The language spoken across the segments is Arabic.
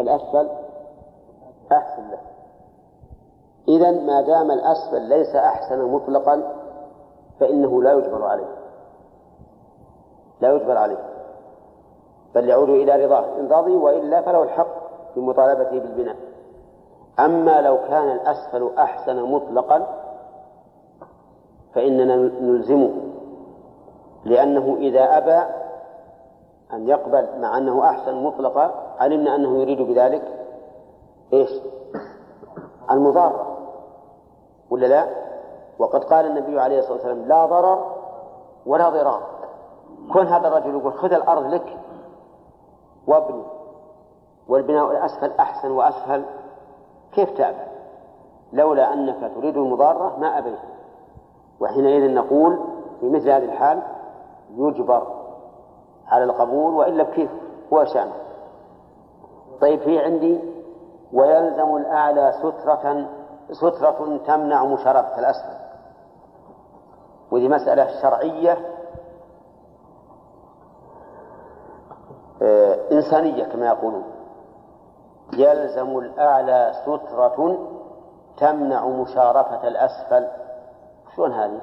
فالأسفل أحسن له. إذا ما دام الأسفل ليس أحسن مطلقا فإنه لا يجبر عليه. لا يجبر عليه. بل يعود إلى رضاه. إن رضي وإلا فله الحق في مطالبته بالبناء. أما لو كان الأسفل أحسن مطلقا فإننا نلزمه. لأنه إذا أبى أن يقبل مع أنه أحسن مطلقا علمنا أنه يريد بذلك إيش؟ المضارة ولا لا؟ وقد قال النبي عليه الصلاة والسلام لا ضرر ولا ضرار. كون هذا الرجل يقول خذ الأرض لك وابني والبناء الأسفل أحسن وأسهل. كيف تأبى لولا أنك تريد المضارة ما أبيت. وحينئذ نقول في مثل هذه الحال يجبر على القبول وإلا بكيف هو شأنه. طيب في عندي ويلزم الأعلى سترة سترة تمنع مشاركة الأسفل. وهذه مسألة شرعية آه، إنسانية كما يقولون. يلزم الأعلى سترة تمنع مشاركة الأسفل. شلون هذه؟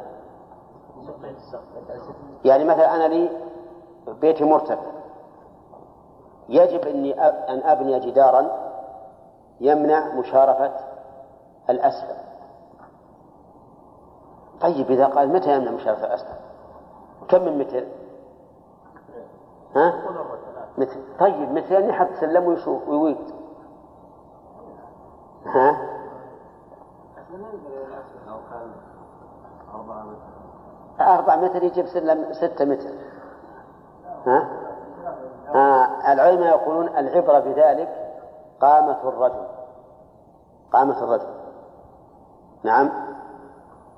يعني مثلا أنا لي بيتي مرتفع. يجب أني أن أبني جدارا يمنع مشارفة الأسفل طيب إذا قال متى يمنع مشارفة الأسفل؟ كم من متر؟ ها؟ مثل طيب أن يحط سلم ويشوف ويويت ها؟ أربع متر يجيب سلم ستة متر ها؟ آه العلماء يقولون العبرة بذلك قامة الرجل. قامة الرجل. نعم.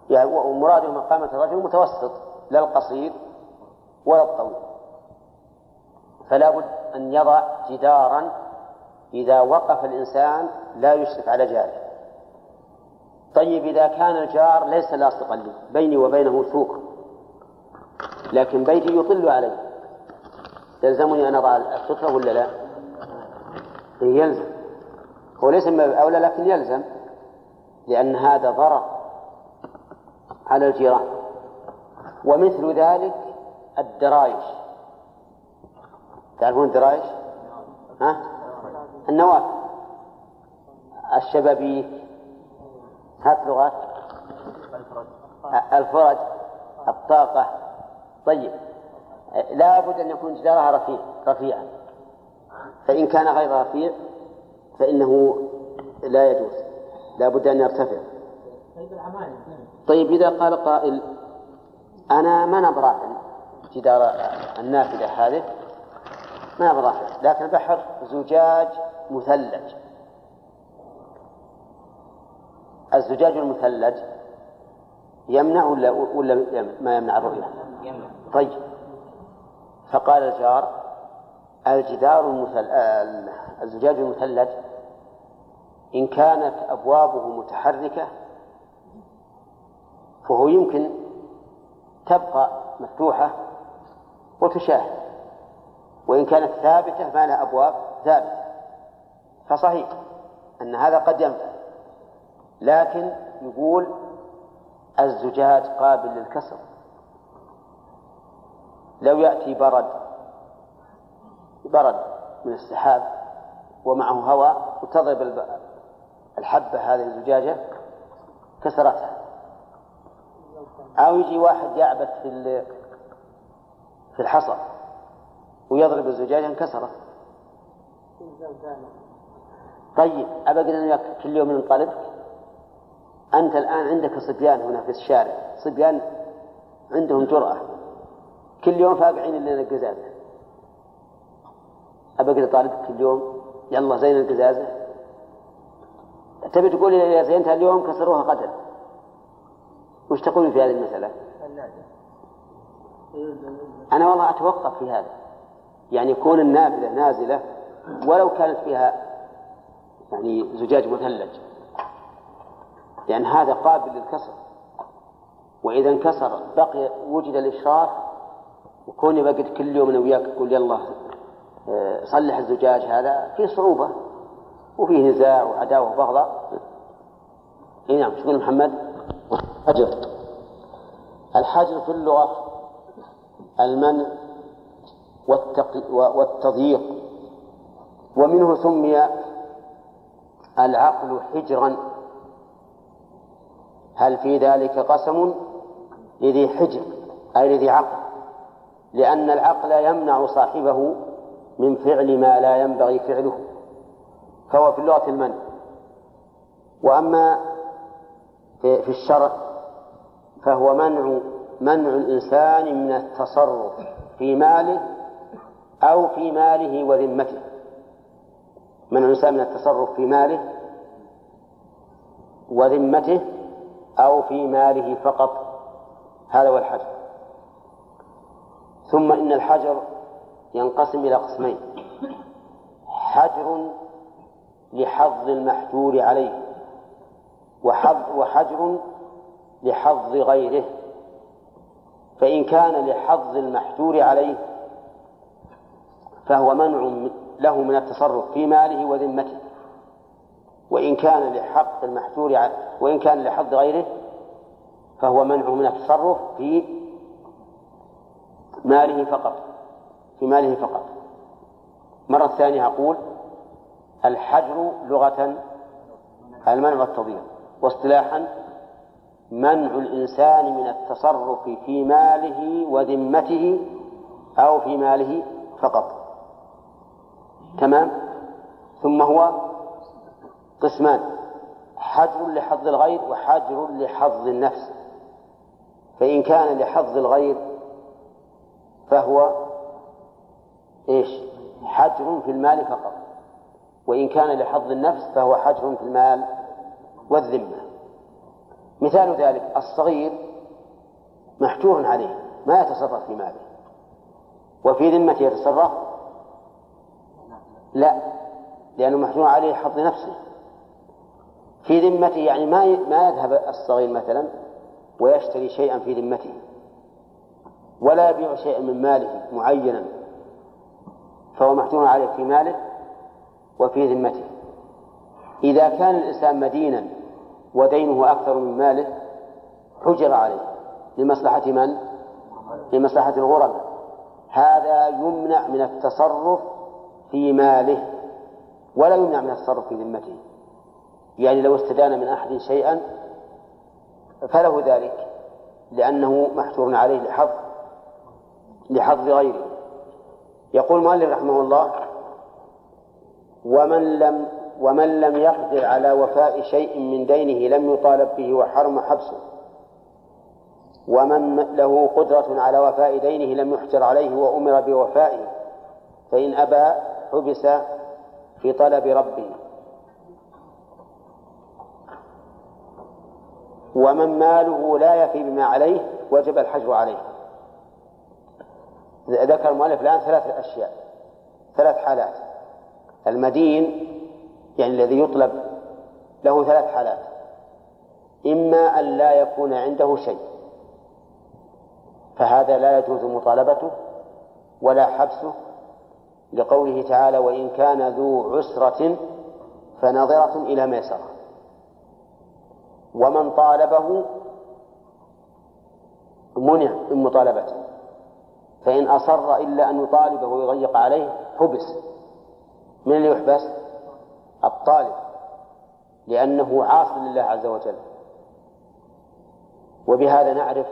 يعني ومرادهم قامة الرجل متوسط لا القصير ولا الطويل. فلا بد أن يضع جدارا إذا وقف الإنسان لا يشرف على جاره. طيب إذا كان الجار ليس لاصقا لي بيني وبينه سوق لكن بيتي يطل عليه. يلزمني أن أضع السترة ولا لا؟ يلزم. هو ليس من أولى لكن يلزم لأن هذا ضرر على الجيران. ومثل ذلك الدرايش. تعرفون الدرايش؟ ها؟ النوافذ الشبابيك هات لغات. الفرج. الطاقة. طيب. لا بد أن يكون جدارها رفيع رفيعا. فإن كان غير رفيع فإنه لا يجوز. لا بد أن يرتفع. طيب إذا قال قائل أنا ما نبرع جدار النافذة هذه. ما نبرع لكن البحر زجاج مثلج. الزجاج المثلج يمنع ولا ولا ما يمنع الرؤية؟ يمنع. طيب. فقال الجار الجدار المثل... الزجاج المثلج إن كانت أبوابه متحركة فهو يمكن تبقى مفتوحة وتشاهد. وإن كانت ثابتة ما لها أبواب ثابتة. فصحيح أن هذا قد ينفع. لكن يقول الزجاج قابل للكسر. لو يأتي برد برد من السحاب ومعه هواء وتضرب الحبة هذه الزجاجة كسرتها. أو يجي واحد يعبث في في الحصى ويضرب الزجاجة انكسرت. طيب أبقى كل يوم ننطلق أنت الآن عندك صبيان هنا في الشارع. صبيان عندهم جرأة. كل يوم فاقعين لنا القزازة أبقى طالبك كل يوم يلا زين القزازة تبي تقول إذا زينتها اليوم كسروها غدا وش تقول في هذه المسألة؟ أنا والله أتوقف في هذا. يعني يكون النافذة نازلة ولو كانت فيها يعني زجاج مثلج. لأن هذا قابل للكسر. وإذا انكسر بقي وجد الإشراف وكوني بقيت كل يوم أنا وياك تقول يلا آه، صلح الزجاج هذا. في صعوبة وفيه نزاع وعداوة وبغضاء إي نعم شو محمد؟ حجر. الحجر في اللغة المنع والتضييق. ومنه سمي العقل حجرا. هل في ذلك قسم لذي حجر أي لذي عقل؟ لأن العقل يمنع صاحبه من فعل ما لا ينبغي فعله فهو في اللغة المنع. وأما في, الشرع فهو منع منع الإنسان من التصرف في ماله أو في ماله وذمته. منع الإنسان من التصرف في ماله وذمته أو في ماله فقط. هذا هو الحجر ثم إن الحجر ينقسم إلى قسمين. حجر لحظ المحجور عليه وحظ وحجر لحظ غيره. فإن كان لحظ المحجور عليه فهو منع له من التصرف في ماله وذمته. وإن كان لحق المحجور وإن كان لحظ غيره فهو منع من التصرف في ماله فقط في ماله فقط. مرة ثانية أقول الحجر لغة المنع والتضييع واصطلاحا منع الإنسان من التصرف في ماله وذمته أو في ماله فقط. تمام؟ ثم هو قسمان حجر لحظ الغير وحجر لحظ النفس. فإن كان لحظ الغير فهو إيش؟ حجر في المال فقط. وإن كان لحظ النفس فهو حجر في المال والذمة. مثال ذلك الصغير محجور عليه ما يتصرف في ماله. وفي ذمته يتصرف؟ لا لأنه محجور عليه حظ نفسه. في ذمته يعني ما ما يذهب الصغير مثلا ويشتري شيئا في ذمته. ولا يبيع شيئا من ماله معينا فهو محجور عليه في ماله وفي ذمته. إذا كان الإنسان مدينا ودينه أكثر من ماله حجر عليه. لمصلحة من؟ لمصلحة الغرباء هذا يمنع من التصرف في ماله ولا يمنع من التصرف في ذمته. يعني لو استدان من أحد شيئا فله ذلك لأنه محشور عليه لحظ لحظ غيره. يقول المؤلف رحمه الله ومن لم ومن لم يقدر على وفاء شيء من دينه لم يطالب به وحرم حبسه. ومن له قدرة على وفاء دينه لم يحجر عليه وأمر بوفائه فإن أبى حبس في طلب ربه. ومن ماله لا يفي بما عليه وجب الحجر عليه. ذكر المؤلف الآن ثلاث أشياء ثلاث حالات. المدين يعني الذي يطلب له ثلاث حالات. إما أن لا يكون عنده شيء فهذا لا يجوز مطالبته ولا حبسه لقوله تعالى وإن كان ذو عسرة فنظرة إلى ميسرة ومن طالبه منع من مطالبته. فإن أصر إلا أن يطالبه ويضيق عليه حبس. من اللي يحبس؟ الطالب. لأنه عاص لله عز وجل. وبهذا نعرف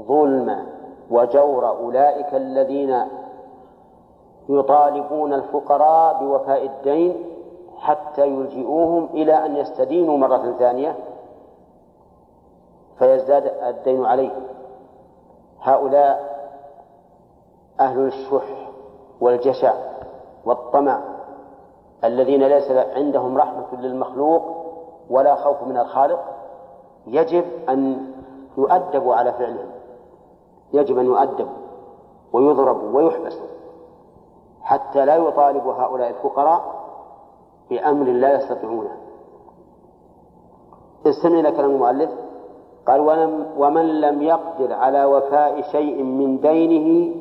ظلم وجور أولئك الذين يطالبون الفقراء بوفاء الدين حتى يلجئوهم إلى أن يستدينوا مرة ثانية فيزداد الدين عليه هؤلاء أهل الشح والجشع والطمع الذين ليس عندهم رحمة للمخلوق ولا خوف من الخالق يجب أن يؤدبوا على فعلهم. يجب أن يؤدبوا ويضربوا ويحبسوا حتى لا يطالب هؤلاء الفقراء بأمر لا يستطيعونه. استمع إلى كلام المؤلف. قال ومن لم يقدر على وفاء شيء من دينه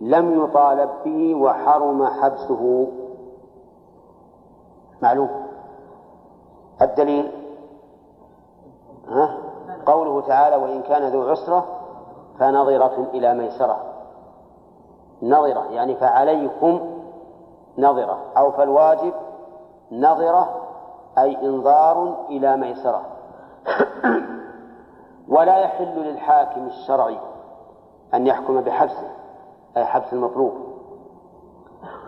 لم يطالب به وحرم حبسه. معلوم؟ الدليل؟ ها؟ قوله تعالى وإن كان ذو عسرة فنظرة إلى ميسرة. نظرة يعني فعليكم نظرة أو فالواجب نظرة أي إنظار إلى ميسرة. ولا يحل للحاكم الشرعي أن يحكم بحبسه. أي حبس المطلوب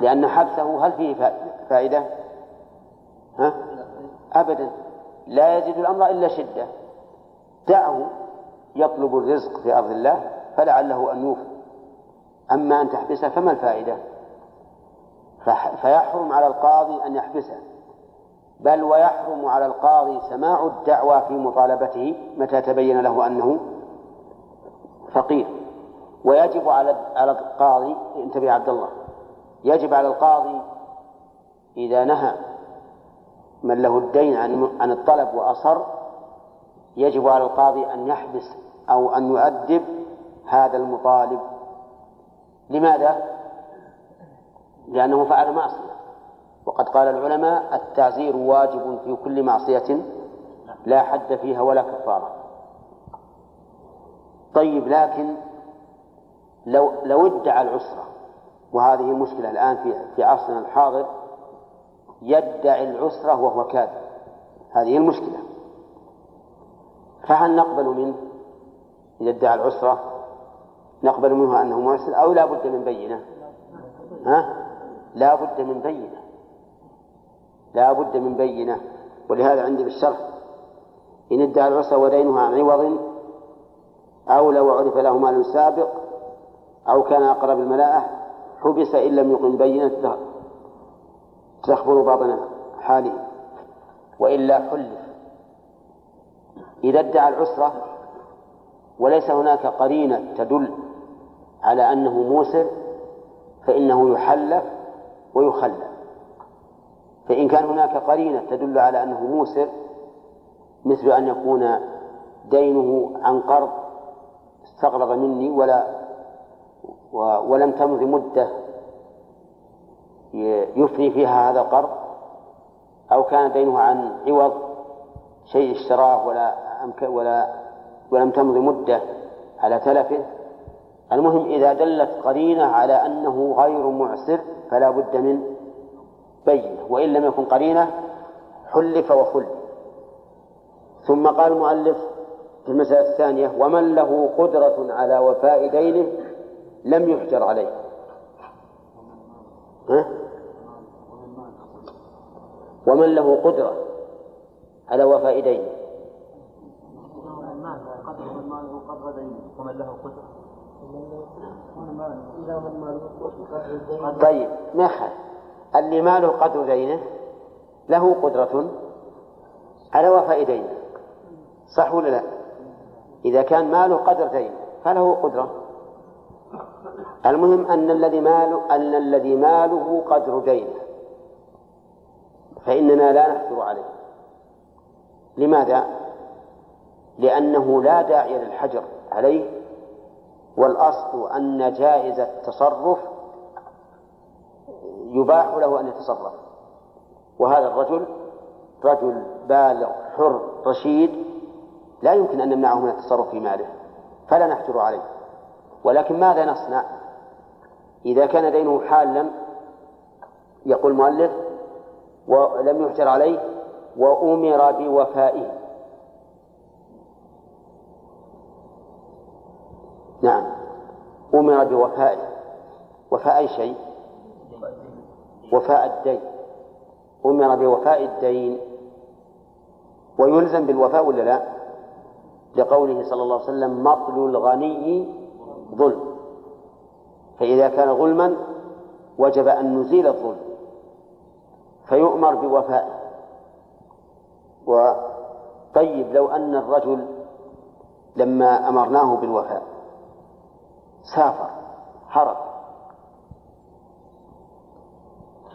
لأن حبسه هل فيه فائدة؟ ها؟ أبدا. لا يجد الأمر إلا شدة. دعه يطلب الرزق في أرض الله فلعله أن يوفي. أما أن تحبسه فما الفائدة؟ فيحرم على القاضي أن يحبسه. بل ويحرم على القاضي سماع الدعوى في مطالبته متى تبين له أنه فقير. ويجب على على القاضي انتبه عبد الله يجب على القاضي إذا نهى من له الدين عن عن الطلب وأصر يجب على القاضي أن يحبس أو أن يؤدب هذا المطالب. لماذا؟ لأنه فعل معصية. وقد قال العلماء التعزير واجب في كل معصية لا حد فيها ولا كفارة. طيب لكن لو لو ادعى العسرة وهذه مشكلة الآن في في عصرنا الحاضر يدعي العسرة وهو كاذب. هذه المشكلة. فهل نقبل منه؟ إذا ادعى العسرة نقبل منه أنه معسر أو لا بد من بينة؟ ها؟ لا بد من بينة. لا بد من بينة. ولهذا عندي بالشرح. إن ادعى العسرة ودينها عوض أو لو عرف له مال سابق أو كان أقرب الملاءة حبس إن لم يقم بينة تخبر باطن حاله. وإلا حلف. إذا ادعى العسرة وليس هناك قرينة تدل على أنه موسر فإنه يحلف ويخلف. فإن كان هناك قرينة تدل على أنه موسر مثل أن يكون دينه عن قرض استقرض مني ولا ولم تمض مدة يفني فيها هذا القرض أو كان دينه عن عوض شيء اشتراه ولا ولا ولم تمض مدة على تلفه. المهم إذا دلت قرينة على أنه غير معسر فلا بد من بينة وإن لم يكن قرينة حلف وخلف. ثم قال المؤلف في المسألة الثانية ومن له قدرة على وفاء دينه لم يحجر عليه. ها؟ ومن له قدرة. على وفاء دينه ومن له قدرة طيب ما خالف اللي ماله قدر دينه له قدرة. على وفاء دينه صح ولا لا؟ إذا كان ماله قدر دينه فله قدرة. المهم أن الذي ماله أن الذي ماله قدر دينه. فإننا لا نحجر عليه. لماذا؟ لأنه لا داعي للحجر عليه والأصل أن جائز التصرف يباح له أن يتصرف. وهذا الرجل رجل بالغ حر رشيد لا يمكن أن نمنعه من التصرف في ماله. فلا نحجر عليه. ولكن ماذا نصنع؟ إذا كان دينه حالا يقول المؤلف ولم يحجر عليه وأمر بوفائه. نعم أمر بوفائه. وفاء أي شيء؟ وفاء الدين. أمر بوفاء الدين. ويلزم بالوفاء ولا لا؟ لقوله صلى الله عليه وسلم مطل الغني ظلم. فإذا كان ظلما وجب أن نزيل الظلم فيؤمر بوفائه. وطيب لو أن الرجل لما أمرناه بالوفاء سافر هرب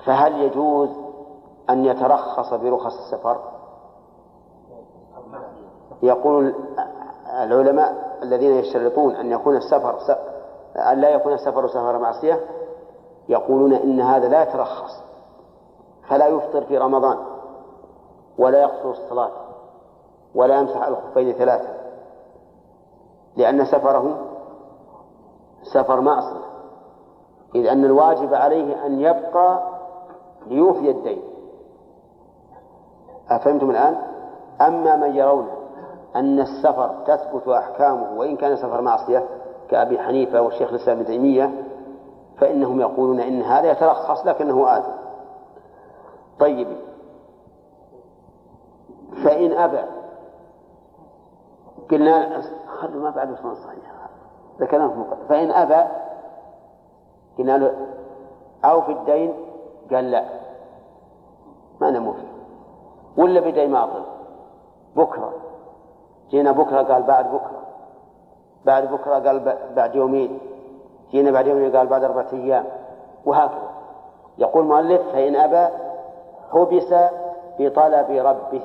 فهل يجوز أن يترخص برخص السفر؟ يقول العلماء الذين يشترطون أن يكون السفر أن لا يكون السفر سفر معصية يقولون إن هذا لا يترخص فلا يفطر في رمضان ولا يقصر الصلاة ولا يمسح الخفين ثلاثة لأن سفره سفر معصية إذ أن الواجب عليه أن يبقى ليوفي الدين أفهمتم الآن؟ أما من يرون أن السفر تثبت أحكامه وإن كان سفر معصية كأبي حنيفة والشيخ الإسلام ابن تيمية فإنهم يقولون إن هذا يترخص لكنه آثم طيب. فإن أبى. قلنا خلوا ما بعد عثمان صحيح ذكرناه في فإن أبى قلنا له أو في الدين؟ قال لا. ما نمو فيه ولا بدي ماضي بكرة. جينا بكرة قال بعد بكرة. بعد بكرة قال بعد يومين. جينا بعد يومين قال بعد أربعة أيام. وهكذا. يقول المؤلف فإن أبى حبس بطلب ربه.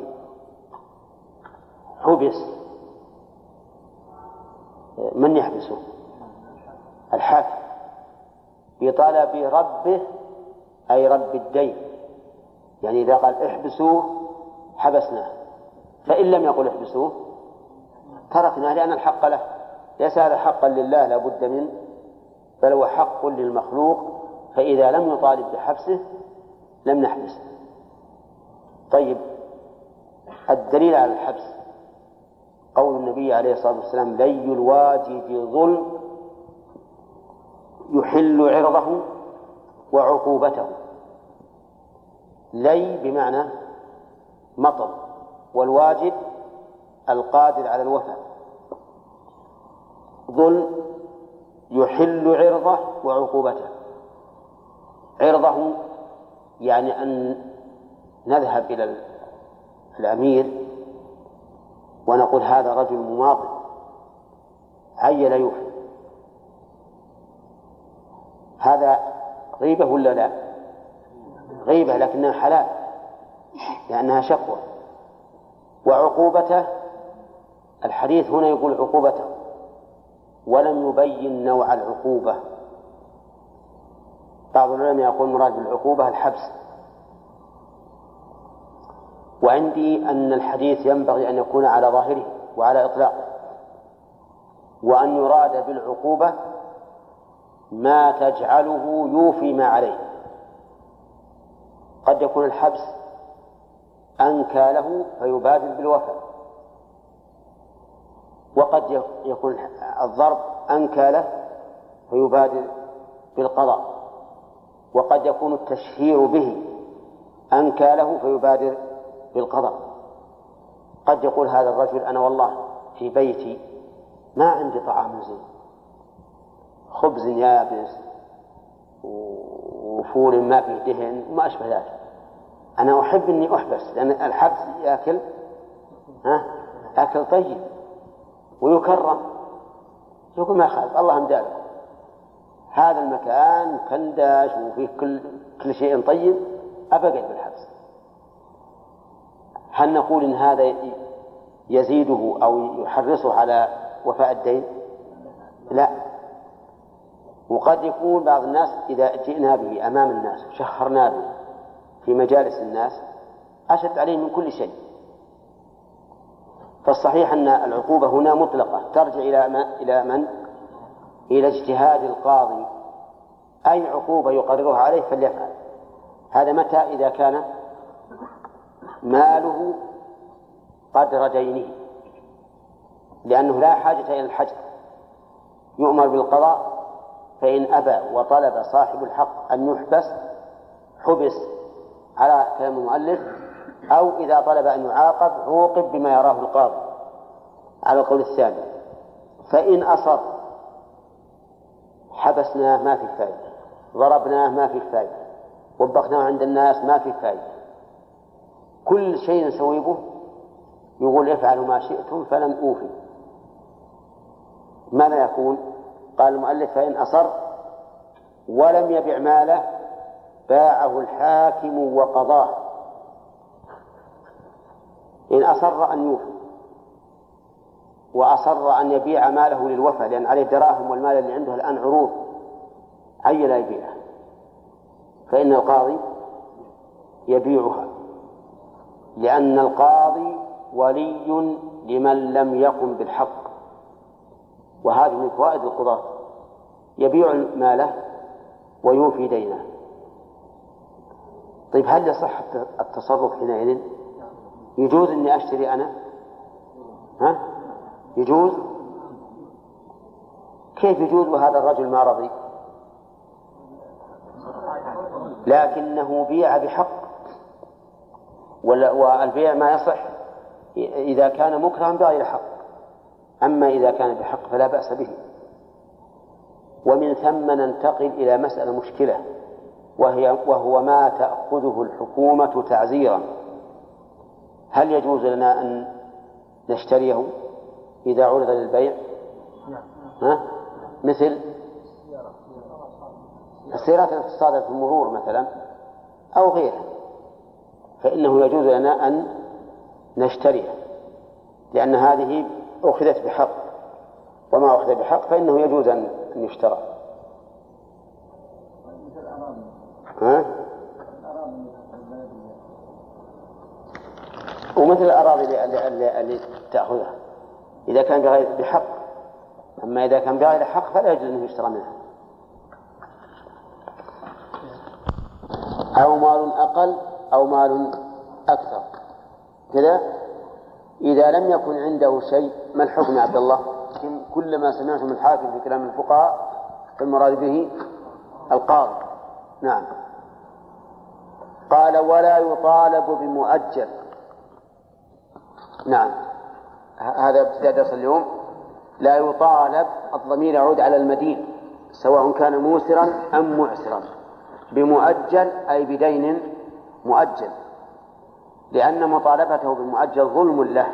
حبس. من يحبسه؟ الحاكم. بطلب ربه أي رب الدين. يعني إذا قال احبسوه حبسناه. فإن لم يقل احبسوه تركناه لأن الحق له. ليس هذا حقا لله لا بد منه بل هو حق للمخلوق فإذا لم يطالب بحبسه لم نحبسه طيب الدليل على الحبس. قول النبي عليه الصلاة والسلام لي الواجد ظلم يحل عرضه وعقوبته. لي بمعنى مطر والواجد القادر على الوفاء. ظلم يحل عرضه وعقوبته. عرضه يعني أن نذهب إلى الأمير ونقول هذا رجل مماطل. عيل يوفي هذا غيبة ولا لا؟ غيبة لكنها حلال لأنها شقوة. وعقوبته الحديث هنا يقول عقوبته. ولم يبين نوع العقوبة. بعض العلماء يقول مراد بالعقوبة الحبس. وعندي أن الحديث ينبغي أن يكون على ظاهره وعلى إطلاقه. وأن يراد بالعقوبة ما تجعله يوفي ما عليه. قد يكون الحبس أنكى له فيبادر بالوفاء. وقد يكون الضرب أنكى له فيبادر بالقضاء وقد يكون التشهير به أنكى له فيبادر بالقضاء. قد يقول هذا الرجل أنا والله في بيتي ما عندي طعام زين. خبز يابس وفول ما فيه دهن وما أشبه ذلك. أنا أحب إني أحبس لأن الحبس يأكل ها؟ أكل طيب. ويكرم. يقول ما خالف الله مدارك هذا المكان مكندش وفيه كل كل شيء طيب أبقى بالحبس. هل نقول إن هذا يزيده أو يحرصه على وفاء الدين؟ لا. وقد يكون بعض الناس إذا جئنا به أمام الناس وشهرنا به في مجالس الناس أشد عليه من كل شيء. فالصحيح أن العقوبة هنا مطلقة. ترجع إلى ما إلى من؟ إلى اجتهاد القاضي. أي عقوبة يقررها عليه فليفعل. هذا متى؟ إذا كان ماله قدر دينه. لأنه لا حاجة إلى الحجر. يؤمر بالقضاء فإن أبى وطلب صاحب الحق أن يحبس حبس على كلام المؤلف أو إذا طلب أن يعاقب عوقب بما يراه القاضي. على القول الثاني. فإن أصر حبسناه ما في فائدة ضربناه ما في فائدة وبخناه عند الناس ما في فائدة. كل شيء نسوي به يقول افعلوا ما شئتم فلم أوفي. ماذا يكون؟ قال المؤلف فإن أصر ولم يبع ماله باعه الحاكم وقضاه. إن أصر أن يوفي وأصر أن يبيع ماله للوفاء لأن عليه دراهم والمال اللي عنده الآن عروض. أي لا يبيعه فإن القاضي يبيعها. لأن القاضي ولي لمن لم يقم بالحق. وهذه من فوائد القضاة. يبيع ماله ويوفي دينه. طيب هل يصح التصرف حينئذ؟ يجوز إني أشتري أنا؟ ها؟ يجوز؟ كيف يجوز وهذا الرجل ما رضي؟ لكنه بيع بحق والبيع ما يصح إذا كان مكرها بغير حق أما إذا كان بحق فلا بأس به ومن ثم ننتقل إلى مسألة مشكلة وهي وهو ما تأخذه الحكومة تعزيرا هل يجوز لنا أن نشتريه إذا عرض للبيع؟ ها؟ مثل السيارات التي تصادر في المرور مثلا أو غيرها فإنه يجوز لنا أن نشتريها لأن هذه أخذت بحق وما أخذ بحق فإنه يجوز أن يشترى ها؟ ومثل الأراضي اللي, تأخذها. إذا كان بغير بحق. أما إذا كان بغير حق فلا يجوز أنه يشترى منها. أو مال أقل أو مال أكثر. كذا. إذا لم يكن عنده شيء ما الحكم يا عبد الله؟ كل ما سمعته من الحاكم في كلام الفقهاء فالمراد به القاضي. نعم. قال ولا يطالب بمؤجل. نعم. هذا ابتداء درس اليوم. لا يطالب الضمير يعود على المدين سواء كان موسرا أم معسرا. بمؤجل أي بدين مؤجل. لأن مطالبته بالمؤجل ظلم له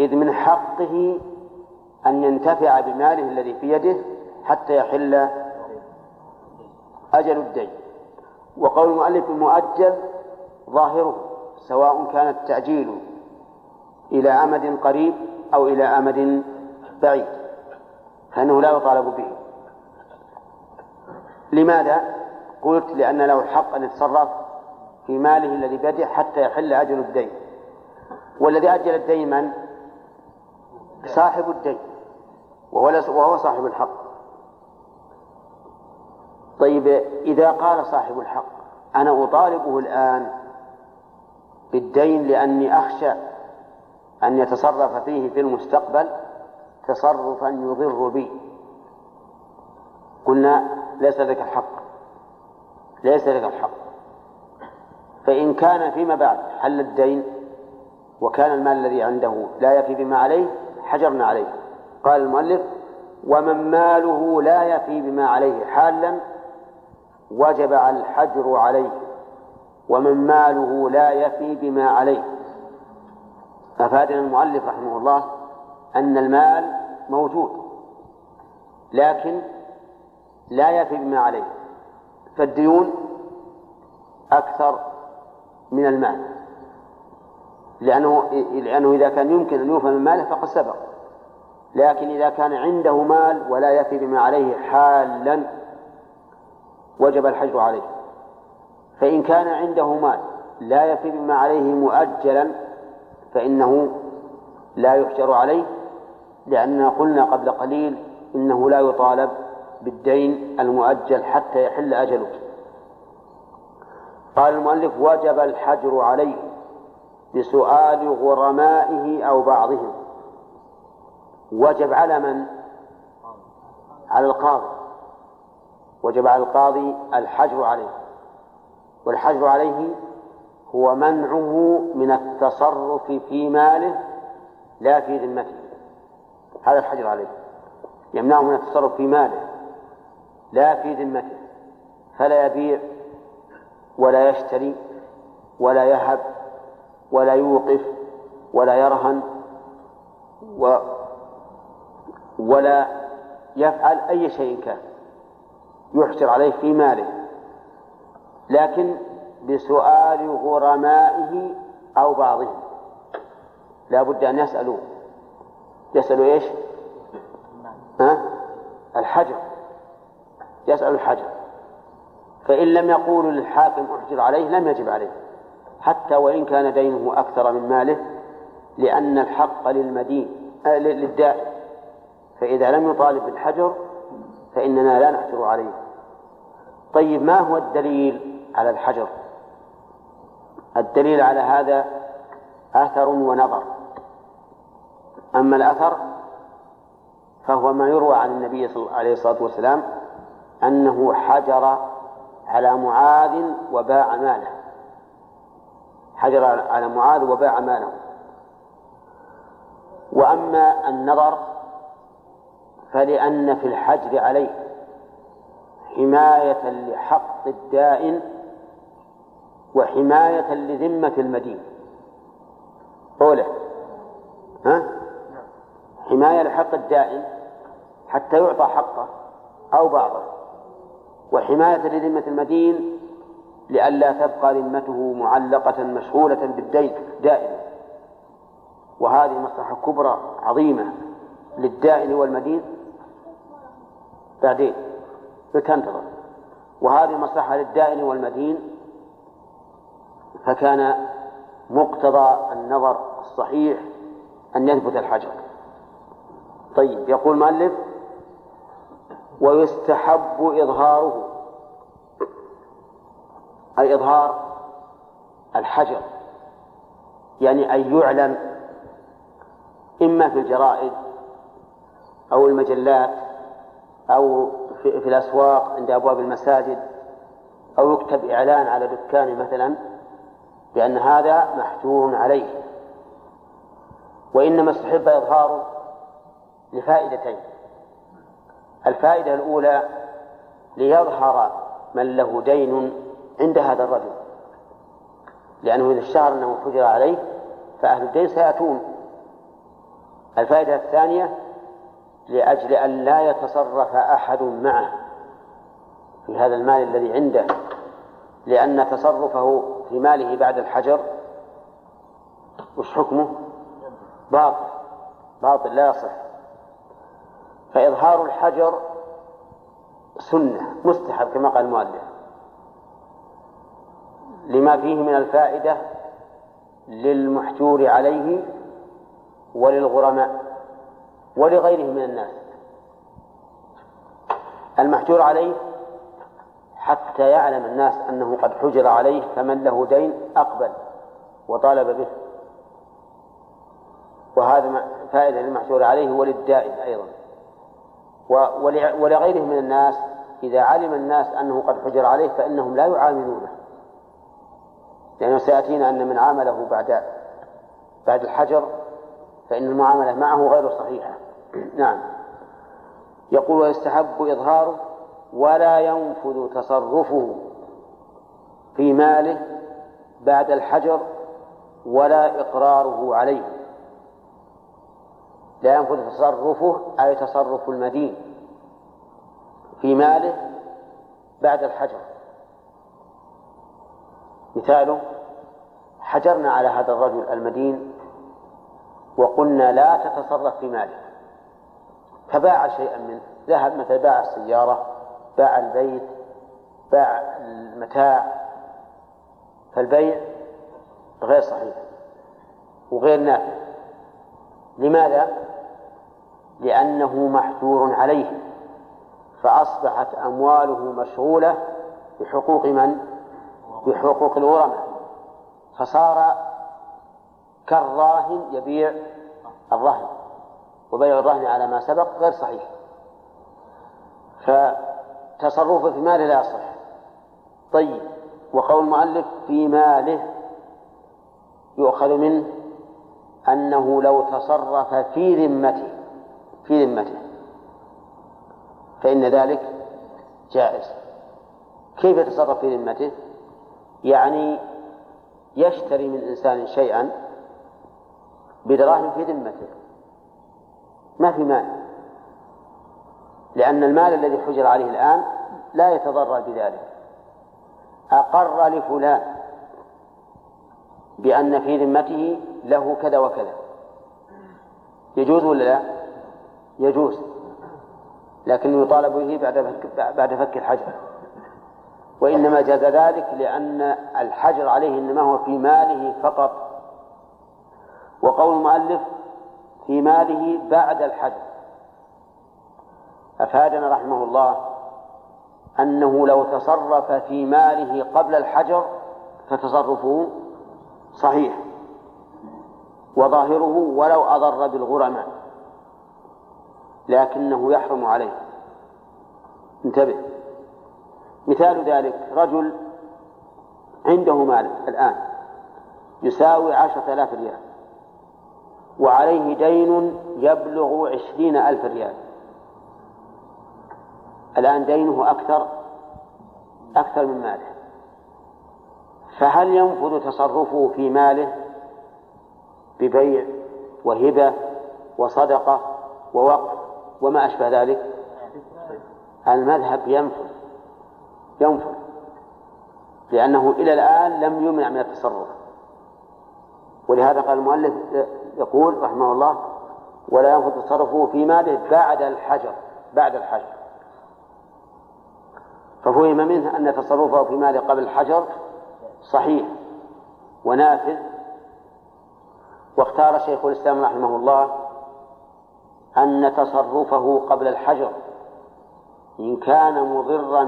إذ من حقه أن ينتفع بماله الذي في يده حتى يحل أجل الدين. وقول المؤلف المؤجل ظاهره سواء كان التأجيل إلى أمد قريب أو إلى أمد بعيد فإنه لا يطالب به لماذا؟ قلت لأن له الحق أن يتصرف في ماله الذي بيده حتى يحل أجل الدين والذي أجل الدين من؟ صاحب الدين وهو صاحب الحق طيب إذا قال صاحب الحق أنا أطالبه الآن بالدين لأني أخشى أن يتصرف فيه في المستقبل تصرفا يضر بي. قلنا ليس لك الحق. ليس لك الحق. فإن كان فيما بعد حل الدين وكان المال الذي عنده لا يفي بما عليه حجرنا عليه. قال المؤلف ومن ماله لا يفي بما عليه حالا وجب الحجر عليه ومن ماله لا يفي بما عليه. أفادنا المؤلف رحمه الله أن المال موجود لكن لا يفي بما عليه فالديون أكثر من المال لأنه لأنه إذا كان يمكن أن يوفى من ماله فقد سبق لكن إذا كان عنده مال ولا يفي بما عليه حالا وجب الحجر عليه فإن كان عنده مال لا يفي بما عليه مؤجلا فإنه لا يحجر عليه لأننا قلنا قبل قليل إنه لا يطالب بالدين المؤجل حتى يحل أجله. قال المؤلف وجب الحجر عليه بسؤال غرمائه أو بعضهم. وجب على من؟ على القاضي. وجب على القاضي الحجر عليه. والحجر عليه هو منعه من التصرف في ماله لا في ذمته. هذا الحجر عليه. يمنعه من التصرف في ماله لا في ذمته. فلا يبيع ولا يشتري ولا يهب ولا يوقف ولا يرهن و ولا يفعل أي شيء كان يحجر عليه في ماله. لكن بسؤال غرمائه أو بعضهم لا بد أن يسألوا. يسألوا إيش؟ ها؟ الحجر. يسأل الحجر. فإن لم يقولوا للحاكم أحجر عليه لم يجب عليه. حتى وإن كان دينه أكثر من ماله لأن الحق للمدين آه فإذا لم يطالب بالحجر فإننا لا نحجر عليه. طيب ما هو الدليل على الحجر؟ الدليل على هذا أثر ونظر. أما الأثر فهو ما يروى عن النبي صلى الله عليه الصلاة والسلام أنه حجر على معاذ وباع ماله. حجر على معاذ وباع ماله. وأما النظر فلأن في الحجر عليه حماية لحق الدائن وحماية لذمة المدين. أولى ها؟ حماية لحق الدائن حتى يعطى حقه أو بعضه. وحماية لذمة المدين لئلا تبقى ذمته معلقة مشغولة بالدين دائما وهذه مصلحة كبرى عظيمة للدائن والمدين. بعدين بتنتظر وهذه مصلحة للدائن والمدين فكان مقتضى النظر الصحيح أن يثبت الحجر. طيب يقول المؤلف ويستحب إظهاره أي إظهار الحجر يعني أن يعلن إما في الجرائد أو المجلات أو في الأسواق عند أبواب المساجد أو يكتب إعلان على دكان مثلا. بأن هذا محجور عليه وإنما استحب إظهاره لفائدتين. الفائدة الأولى ليظهر من له دين عند هذا الرجل لأنه إذا اشتهر أنه حجر عليه فأهل الدين سيأتون. الفائدة الثانية لأجل أن لا يتصرف أحد معه في هذا المال الذي عنده. لأن تصرفه في ماله بعد الحجر وش حكمه؟ باطل باطل لا يصح. فإظهار الحجر سنة مستحب كما قال المؤلف. لما فيه من الفائدة للمحجور عليه وللغرماء ولغيره من الناس. المحجور عليه حتى يعلم الناس أنه قد حجر عليه فمن له دين أقبل وطالب به. وهذا فائدة للمحجور عليه وللدائن أيضا. ولغيره من الناس إذا علم الناس أنه قد حجر عليه فإنهم لا يعاملونه. لأنه سيأتينا أن من عامله بعد بعد الحجر فإن المعاملة معه غير صحيحة. نعم. يقول ويستحب إظهاره ولا ينفذ تصرفه في ماله بعد الحجر ولا إقراره عليه. لا ينفذ تصرفه أي تصرف المدين في ماله بعد الحجر. مثاله حجرنا على هذا الرجل المدين وقلنا لا تتصرف في ماله. فباع شيئا منه ذهب مثلا باع السيارة باع البيت باع المتاع فالبيع غير صحيح وغير نافع لماذا؟ لأنه محجور عليه فأصبحت أمواله مشغولة بحقوق من؟ بحقوق الغرماء فصار كالراهن يبيع الرهن وبيع الرهن على ما سبق غير صحيح فتصرفه في ماله لا يصح طيب وقول المؤلف في ماله يؤخذ منه أنه لو تصرف في ذمته في ذمته فإن ذلك جائز. كيف يتصرف في ذمته؟ يعني يشتري من إنسان شيئا بدراهم في ذمته. ما في مال لأن المال الذي حجر عليه الآن لا يتضرر بذلك. أقر لفلان بأن في ذمته له كذا وكذا. يجوز ولا لا؟ يجوز. لكن يطالب به بعد فك بعد فك الحجر. وإنما جاز ذلك لأن الحجر عليه إنما هو في ماله فقط. وقول المؤلف في ماله بعد الحجر. أفادنا رحمه الله أنه لو تصرف في ماله قبل الحجر فتصرفه صحيح وظاهره ولو أضر بالغرماء لكنه يحرم عليه. انتبه. مثال ذلك رجل عنده مال الآن يساوي عشرة آلاف ريال وعليه دين يبلغ عشرين ألف ريال. الآن دينه أكثر أكثر من ماله. فهل ينفذ تصرفه في ماله ببيع وهبة وصدقة ووقف وما أشبه ذلك؟ المذهب ينفذ ينفذ لأنه إلى الآن لم يمنع من التصرف. ولهذا قال المؤلف يقول رحمه الله ولا ينفذ تصرفه في ماله بعد الحجر بعد الحجر. ففهم منه أن تصرفه في ماله قبل الحجر صحيح ونافذ. واختار شيخ الإسلام رحمه الله أن تصرفه قبل الحجر. إن كان مضرا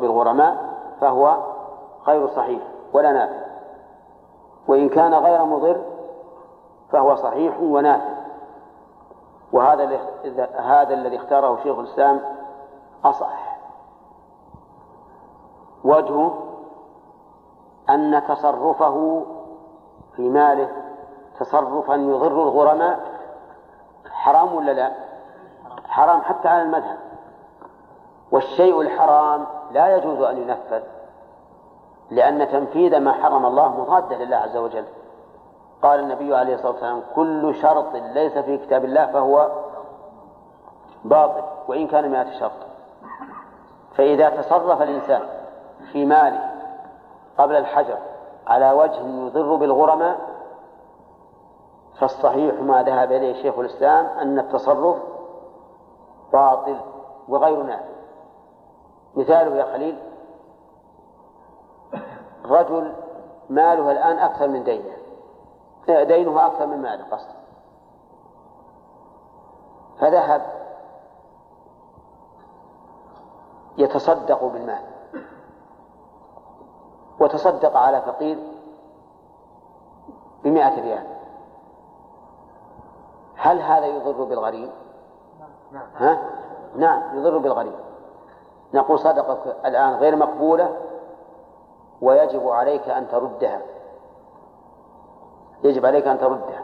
بالغرماء فهو غير صحيح ولا نافع وإن كان غير مضر فهو صحيح ونافع وهذا هذا الذي اختاره شيخ الإسلام أصح. وجهه أن تصرفه في ماله تصرفا يضر الغرماء؟ حرام ولا لا؟ حرام حتى على المذهب. والشيء الحرام لا يجوز أن ينفذ لأن تنفيذ ما حرم الله مضاد لله عز وجل. قال النبي عليه الصلاة والسلام كل شرط ليس في كتاب الله فهو باطل وإن كان مئة شرط. فإذا تصرف الإنسان في ماله قبل الحجر على وجه يضر بالغرماء؟ فالصحيح ما ذهب إليه شيخ الإسلام أن التصرف باطل وغير نافع. مثاله يا خليل رجل ماله الآن أكثر من دينه. دينه أكثر من ماله قصد. فذهب يتصدق بالمال. وتصدق على فقير بمائة ريال هل هذا يضر بالغريب؟ ها؟ نعم يضر بالغريب نقول صدقك الآن غير مقبولة ويجب عليك أن تردها يجب عليك أن تردها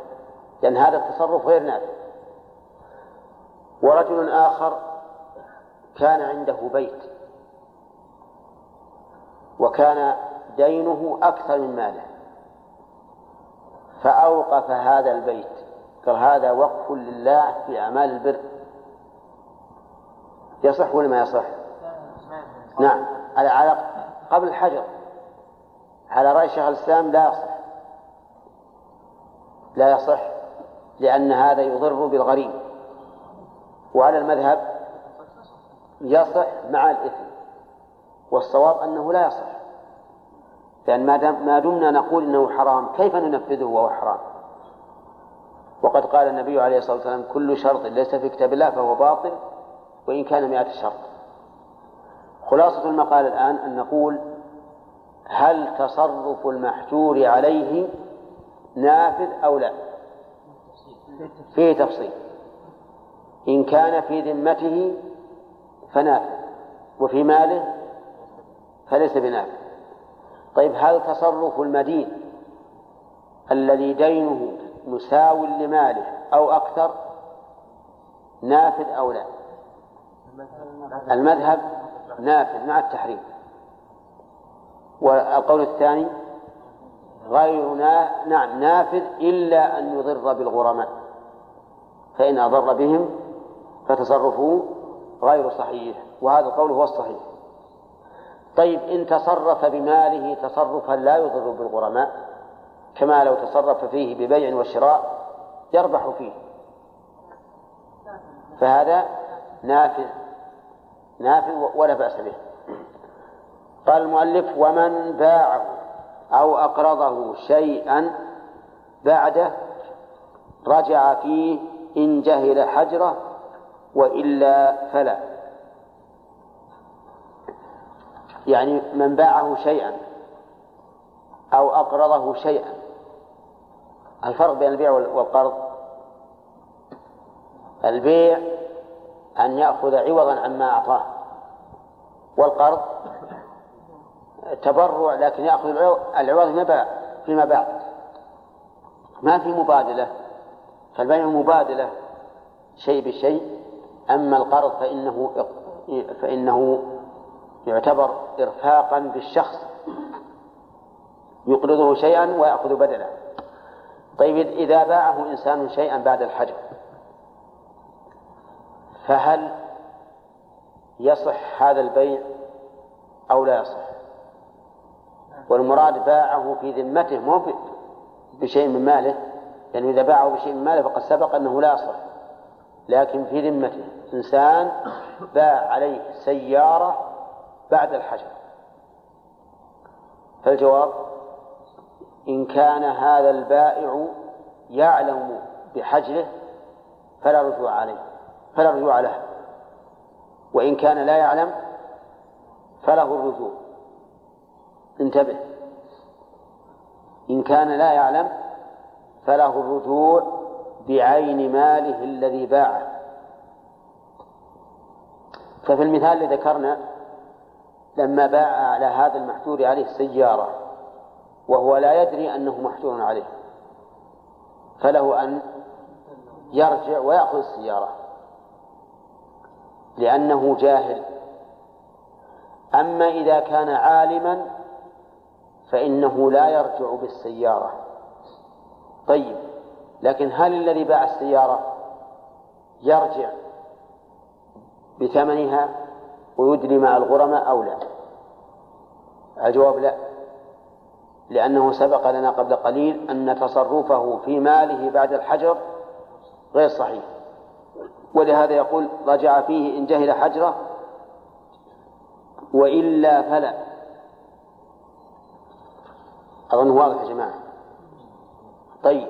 لأن هذا التصرف غير نافع ورجل آخر كان عنده بيت وكان دينه أكثر من ماله. فأوقف هذا البيت. قال هذا وقف لله في أعمال البر. يصح ولا ما يصح؟ نعم. على على قبل الحجر. على رأي شيخ الإسلام لا يصح. لا يصح لأن هذا يضر بالغريب. وعلى المذهب يصح مع الإثم. والصواب أنه لا يصح. لأن ما ما دمنا نقول إنه حرام كيف ننفذه وهو حرام؟ وقد قال النبي عليه الصلاة والسلام كل شرط ليس في كتاب الله فهو باطل وإن كان مئة شرط. خلاصة المقال الآن أن نقول هل تصرف المحجور عليه نافذ أو لا؟ فيه تفصيل. إن كان في ذمته فنافذ وفي ماله فليس بنافذ. طيب هل تصرف المدين الذي دينه مساو لماله أو أكثر نافذ أو لا؟ المذهب نافذ مع التحريم. والقول الثاني غير نعم نافذ إلا أن يضر بالغرماء فإن أضر بهم فتصرفه غير صحيح وهذا القول هو الصحيح. طيب إن تصرف بماله تصرفا لا يضر بالغرماء كما لو تصرف فيه ببيع وشراء يربح فيه. فهذا نافذ نافذ ولا بأس به. قال المؤلف ومن باعه أو أقرضه شيئا بعده رجع فيه إن جهل حجره وإلا فلا. يعني من باعه شيئا أو أقرضه شيئا. الفرق بين البيع والقرض. البيع أن يأخذ عوضا عما أعطاه والقرض تبرع لكن يأخذ العوض فيما بعد ما في مبادلة. فالبيع مبادلة شيء بشيء. أما القرض فإنه فإنه يعتبر إرفاقا بالشخص يقرضه شيئا ويأخذ بدله طيب إذا باعه إنسان شيئا بعد الحجر فهل يصح هذا البيع أو لا يصح؟ والمراد باعه في ذمته مو بشيء من ماله يعني إذا باعه بشيء من ماله فقد سبق أنه لا يصح. لكن في ذمته إنسان باع عليه سيارة بعد الحجر. فالجواب إن كان هذا البائع يعلم بحجره فلا رجوع عليه فلا رجوع له. وإن كان لا يعلم فله الرجوع. انتبه. إن كان لا يعلم فله الرجوع بعين ماله الذي باعه. ففي المثال الذي ذكرنا لما باع على هذا المحجور عليه السيارة وهو لا يدري أنه محجور عليه فله أن يرجع ويأخذ السيارة لأنه جاهل. أما إذا كان عالما فإنه لا يرجع بالسيارة. طيب لكن هل الذي باع السيارة يرجع بثمنها؟ ويدري مع الغرماء أو لا؟ الجواب لا. لأنه سبق لنا قبل قليل أن تصرفه في ماله بعد الحجر غير صحيح. ولهذا يقول رجع فيه إن جهل حجره وإلا فلا. أظن واضح يا جماعة. طيب.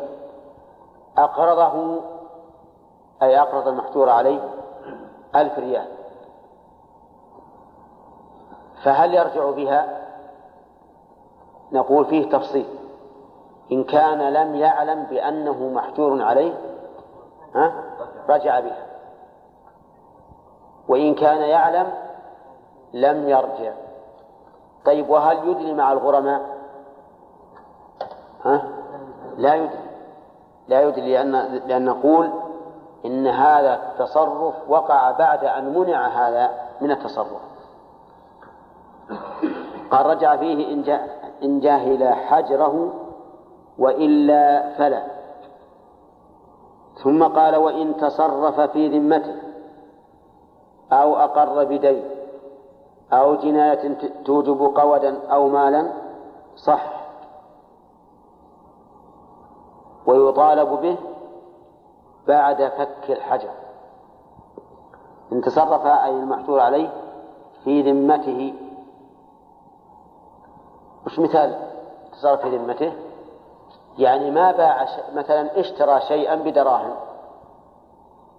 أقرضه أي أقرض المحجور عليه ألف ريال. فهل يرجع بها؟ نقول فيه تفصيل. إن كان لم يعلم بأنه محجور عليه ها؟ رجع بها. وإن كان يعلم لم يرجع. طيب وهل يدري مع الغرماء؟ ها؟ لا يدري لا يدري لأن لأن نقول إن هذا التصرف وقع بعد أن منع هذا من التصرف. قال رجع فيه إن, إن جاهل حجره وإلا فلا. ثم قال وإن تصرف في ذمته أو أقر بدين أو جناية توجب قودا أو مالا صح. ويطالب به بعد فك الحجر. إن تصرف أي المحجور عليه في ذمته وش مثال تصرف في ذمته؟ يعني ما باع مثلا اشترى شيئا بدراهم.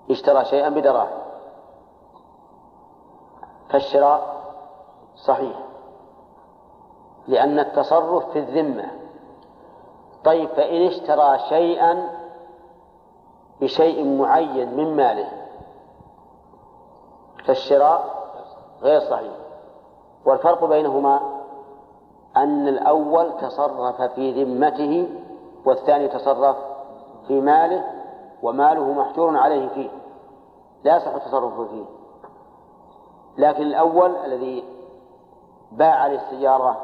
اشترى شيئا بدراهم. فالشراء صحيح. لأن التصرف في الذمة. طيب فإن اشترى شيئا بشيء معين من ماله فالشراء غير صحيح. والفرق بينهما أن الأول تصرف في ذمته والثاني تصرف في ماله وماله محجور عليه فيه. لا يصح التصرف فيه. لكن الأول الذي باع عليه السيارة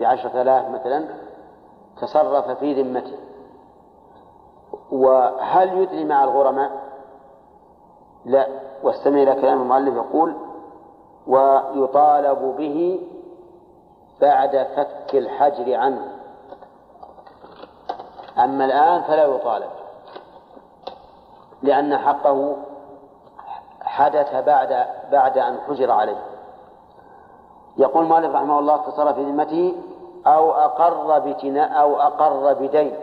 بعشرة آلاف مثلا تصرف في ذمته. وهل يدري مع الغرماء؟ لا. واستمع إلى كلام المؤلف يقول ويطالب به بعد فك الحجر عنه. أما الآن فلا يطالب لأن حقه حدث بعد بعد أن حجر عليه. يقول مالك رحمه الله تصرف في ذمته أو أقر بتناء أو أقر بدين.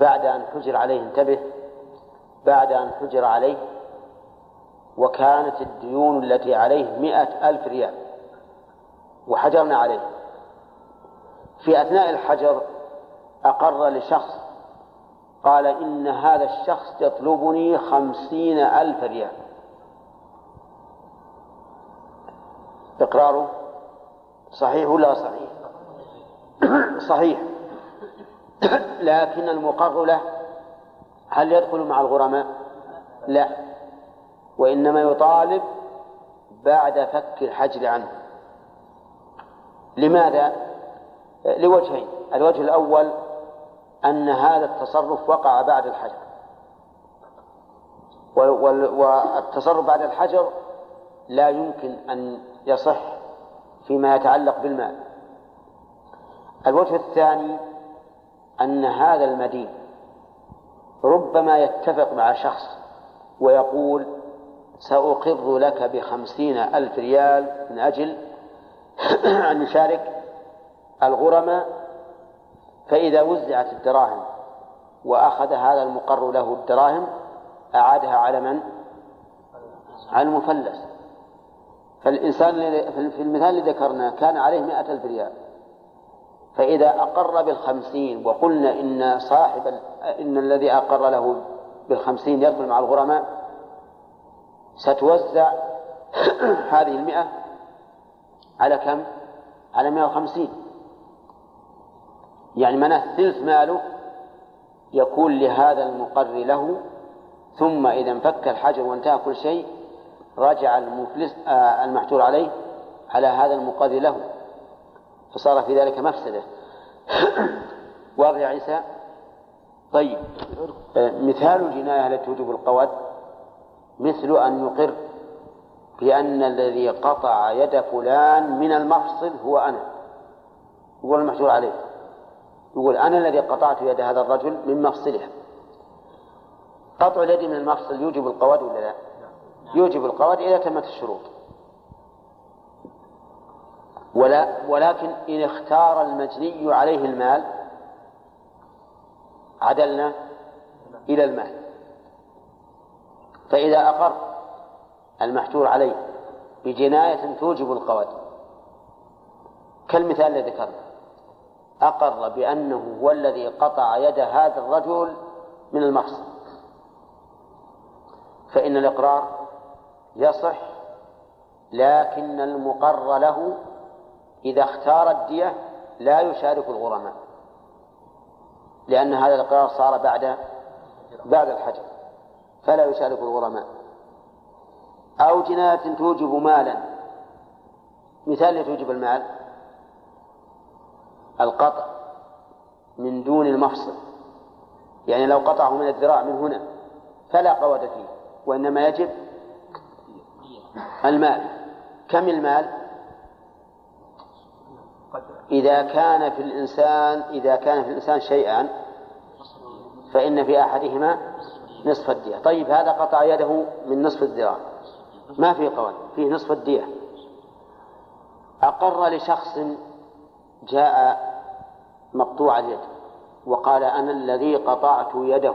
بعد أن حجر عليه انتبه بعد أن حجر عليه وكانت الديون التي عليه مئة ألف ريال. وحجرنا عليه. في أثناء الحجر أقر لشخص قال إن هذا الشخص يطلبني خمسين ألف ريال. إقراره صحيح ولا صحيح؟ صحيح. لكن المقر له. هل يدخل مع الغرماء؟ لا. وإنما يطالب بعد فك الحجر عنه. لماذا؟ لوجهين. الوجه الأول أن هذا التصرف وقع بعد الحجر. والتصرف بعد الحجر لا يمكن أن يصح فيما يتعلق بالمال. الوجه الثاني أن هذا المدين ربما يتفق مع شخص ويقول سأقر لك بخمسين ألف ريال من أجل أن يشارك الغرماء فإذا وزعت الدراهم وأخذ هذا المقر له الدراهم أعادها على من؟ على المفلس فالإنسان في المثال اللي ذكرناه كان عليه مئة ألف ريال فإذا أقر بالخمسين وقلنا إن صاحب إن الذي أقر له بالخمسين يدخل مع الغرماء ستوزع هذه المئة على كم؟ على مئة وخمسين. يعني من ثلث ماله يكون لهذا المقر له ثم إذا انفك الحجر وانتهى كل شيء رجع المفلس آه المحجور عليه على هذا المقر له. فصار في ذلك مفسدة. واضح يا عيسى؟ طيب. آه مثال الجناية التي توجب القود مثل أن يقر بأن الذي قطع يد فلان من المفصل هو أنا. هو المحجور عليه. يقول أنا الذي قطعت يد هذا الرجل من مفصله. قطع اليد من المفصل يوجب القود ولا لا؟ يوجب القود إذا تمت الشروط. ولا ولكن إن اختار المجني عليه المال عدلنا إلى المال. فإذا أقر المحجور عليه بجناية توجب القود كالمثال الذي ذكرنا. أقر بأنه هو الذي قطع يد هذا الرجل من المقصد فإن الإقرار يصح لكن المقر له إذا اختار الدية لا يشارك الغرماء. لأن هذا الإقرار صار بعد بعد الحجر. فلا يشارك الغرماء. أو جناية توجب مالا. مثال توجب المال؟ القطع من دون المفصل يعني لو قطعه من الذراع من هنا فلا قود فيه وإنما يجب المال. كم المال؟ إذا كان في الإنسان إذا كان في الإنسان شيئان فإن في أحدهما نصف الدية طيب هذا قطع يده من نصف الذراع. ما في قول فيه نصف الدية. أقر لشخص جاء مقطوع اليد وقال أنا الذي قطعت يده.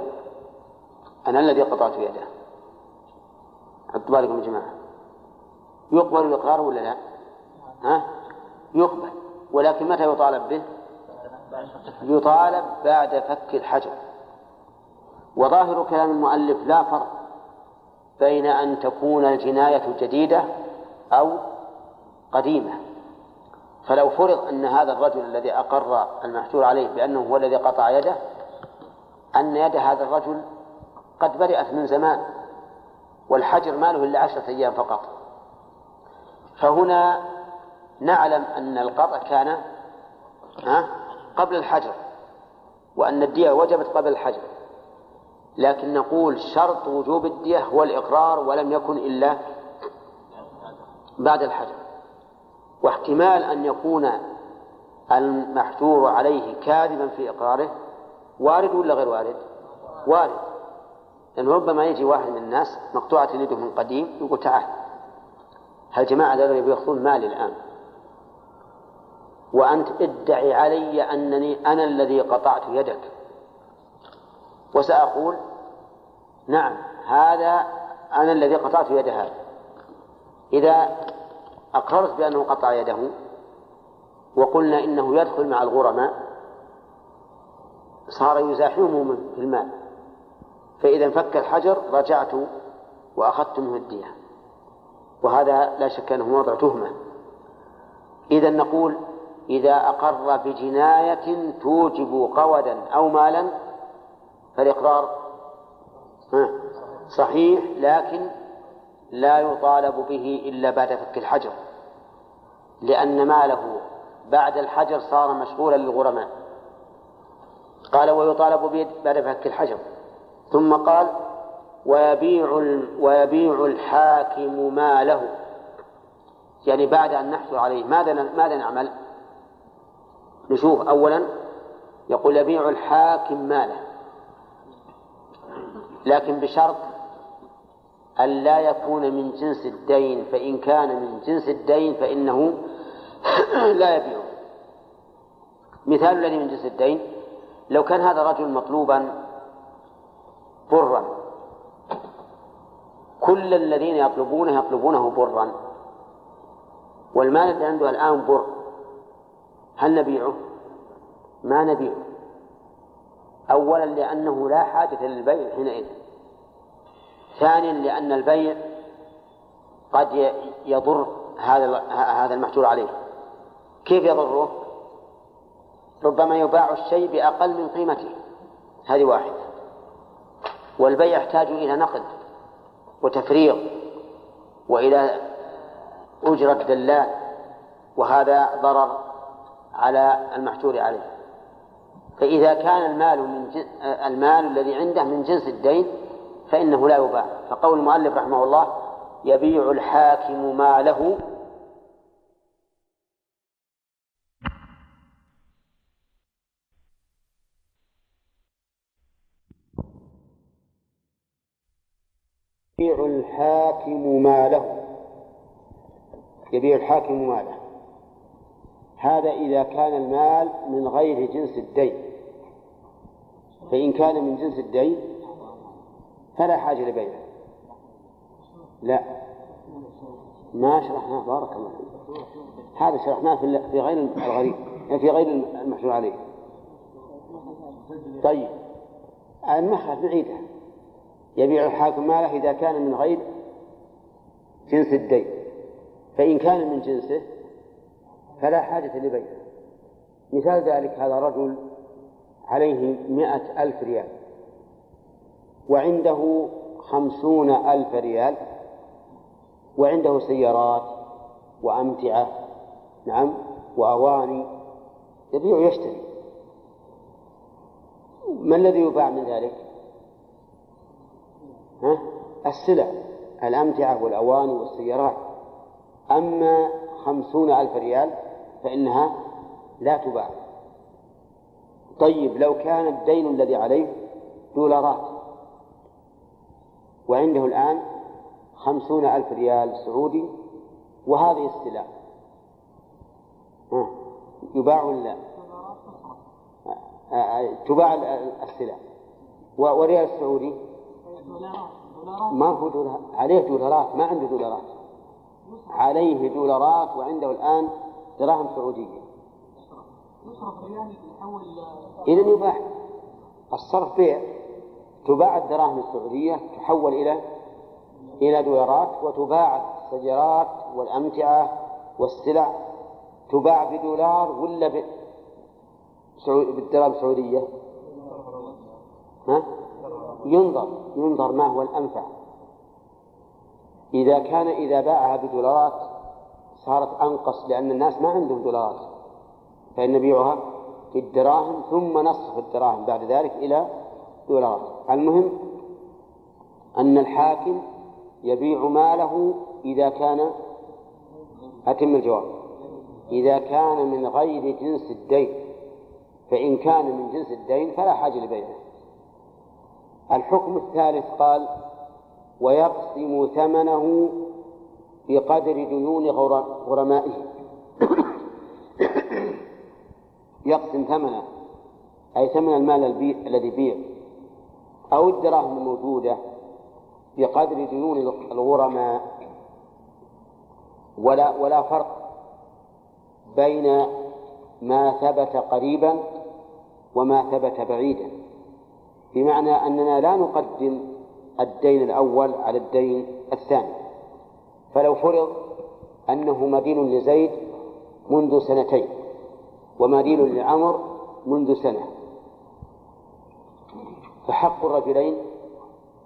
أنا الذي قطعت يده. حطوا بالكم يا جماعة؟ يقبل الإقرار ولا لا؟ ها؟ يقبل. ولكن متى يطالب به؟ يطالب بعد فك الحجر. وظاهر كلام المؤلف لا فرق. بين أن تكون الجناية جديدة أو قديمة. فلو فرض أن هذا الرجل الذي أقر المحجور عليه بأنه هو الذي قطع يده أن يد هذا الرجل قد برئت من زمان والحجر ماله إلا عشرة أيام فقط. فهنا نعلم أن القطع كان قبل الحجر وأن الدية وجبت قبل الحجر. لكن نقول شرط وجوب الدية هو الإقرار ولم يكن إلا بعد الحجر. واحتمال أن يكون المحجور عليه كاذبا في إقراره وارد ولا غير وارد؟ وارد. لأنه ربما يجي واحد من الناس مقطوعة يده من قديم يقول تعال هالجماعة الذين بيأخذون مالي الآن؟ وأنت ادعي علي أنني أنا الذي قطعت يدك. وسأقول نعم هذا أنا الذي قطعت يد هذا. إذا أقررت بأنه قطع يده وقلنا إنه يدخل مع الغرماء صار يزاحمه في المال فإذا انفك الحجر رجعت وأخذت منه الدية. وهذا لا شك أنه موضع تهمة. إذا نقول إذا أقر بجناية توجب قودا أو مالا فالإقرار صحيح لكن لا يطالب به إلا بعد فك الحجر لأن ماله بعد الحجر صار مشغولا للغرماء. قال ويطالب به بعد فك الحجر. ثم قال ويبيع ويبيع الحاكم ماله. يعني بعد أن نحصل عليه ماذا ماذا نعمل؟ نشوف أولا يقول يبيع الحاكم ماله. لكن بشرط أن لا يكون من جنس الدين فإن كان من جنس الدين فإنه لا يبيعه مثال الذي من جنس الدين لو كان هذا الرجل مطلوبا برا كل الذين يطلبونه يطلبونه برا والمال الذي عنده الآن بر هل نبيعه؟ ما نبيعه أولا لأنه لا حاجة للبيع حينئذ. ثانيا لأن البيع قد يضر هذا هذا المحجور عليه. كيف يضره؟ ربما يباع الشيء بأقل من قيمته. هذه واحدة. والبيع يحتاج إلى نقد وتفريغ وإلى أجرة دلال وهذا ضرر على المحجور عليه. فإذا كان المال من المال الذي عنده من جنس الدين فإنه لا يباع. فقول المؤلف رحمه الله يبيع الحاكم ماله. يبيع الحاكم ماله. يبيع الحاكم ماله. هذا إذا كان المال من غير جنس الدين. فإن كان من جنس الدين فلا حاجة لبيعه. لا. ما شرحناه بارك الله فيك. هذا شرحناه في غير الغريب. في غير المحجور عليه. طيب. المخرج نعيده يبيع الحاكم ماله إذا كان من غير جنس الدين. فإن كان من جنسه فلا حاجة لبيعه مثال ذلك هذا رجل عليه مئة ألف ريال. وعنده خمسون ألف ريال. وعنده سيارات وأمتعة. نعم. وأواني. يبيع ويشتري. ما الذي يباع من ذلك؟ ها؟ السلع الأمتعة والأواني والسيارات. أما خمسون ألف ريال فإنها لا تباع. طيب لو كان الدين الذي عليه دولارات وعنده الآن خمسون ألف ريال سعودي وهذه السلع يباع ولا تباع السلع. وريال السعودي ما هو دولار عليه دولارات ما عنده دولارات. عليه دولارات وعنده الآن دراهم سعودية. إذا يباح الصرف بيع. تباع الدراهم السعودية تحول إلى إلى دولارات وتباع السيارات والأمتعة والسلع. تباع بدولار ولا ب... بالدراهم السعودية؟ ها؟ ينظر. ينظر ما هو الأنفع. إذا كان إذا باعها بدولارات صارت أنقص لأن الناس ما عندهم دولارات. فإن نبيعها في الدراهم ثم نصف الدراهم بعد ذلك إلى دولارات. المهم أن الحاكم يبيع ماله إذا كان أتم الجواب إذا كان من غير جنس الدين فإن كان من جنس الدين فلا حاجة لبيعه. الحكم الثالث قال ويقسم ثمنه بقدر ديون غرمائه. يقسم ثمنه أي ثمن المال الذي بيع أو الدراهم الموجودة بقدر ديون الغرماء. ولا ولا فرق بين ما ثبت قريبا وما ثبت بعيدا. بمعنى أننا لا نقدم الدين الأول على الدين الثاني. فلو فرض أنه مدين لزيد منذ سنتين ومدين لعمر منذ سنة فحق الرجلين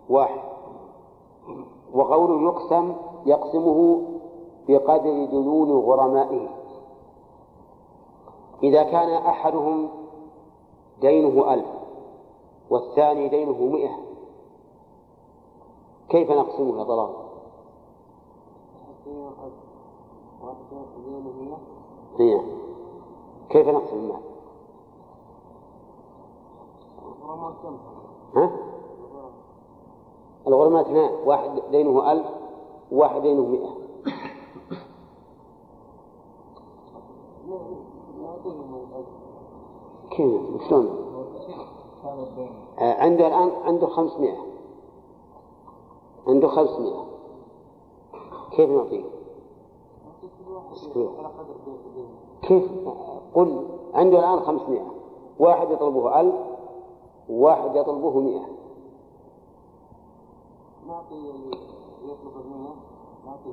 واحد وقوله يقسم يقسمه بقدر ديون غرمائه إذا كان أحدهم دينه ألف والثاني دينه مئة كيف نقسمه يا ضلال؟ هي كيف نقسم المال؟ ها؟ الغرماء اثنان واحد دينه ألف وواحد دينه مئة كيف شلون؟ آه، عنده الآن عنده خمسمائة عنده خمسمائة كيف نعطيه؟ كيف؟ قل عنده الآن خمسمائة. واحد يطلبه ألف وواحد يطلبه مئة. نعطي يطلب المئة نعطيه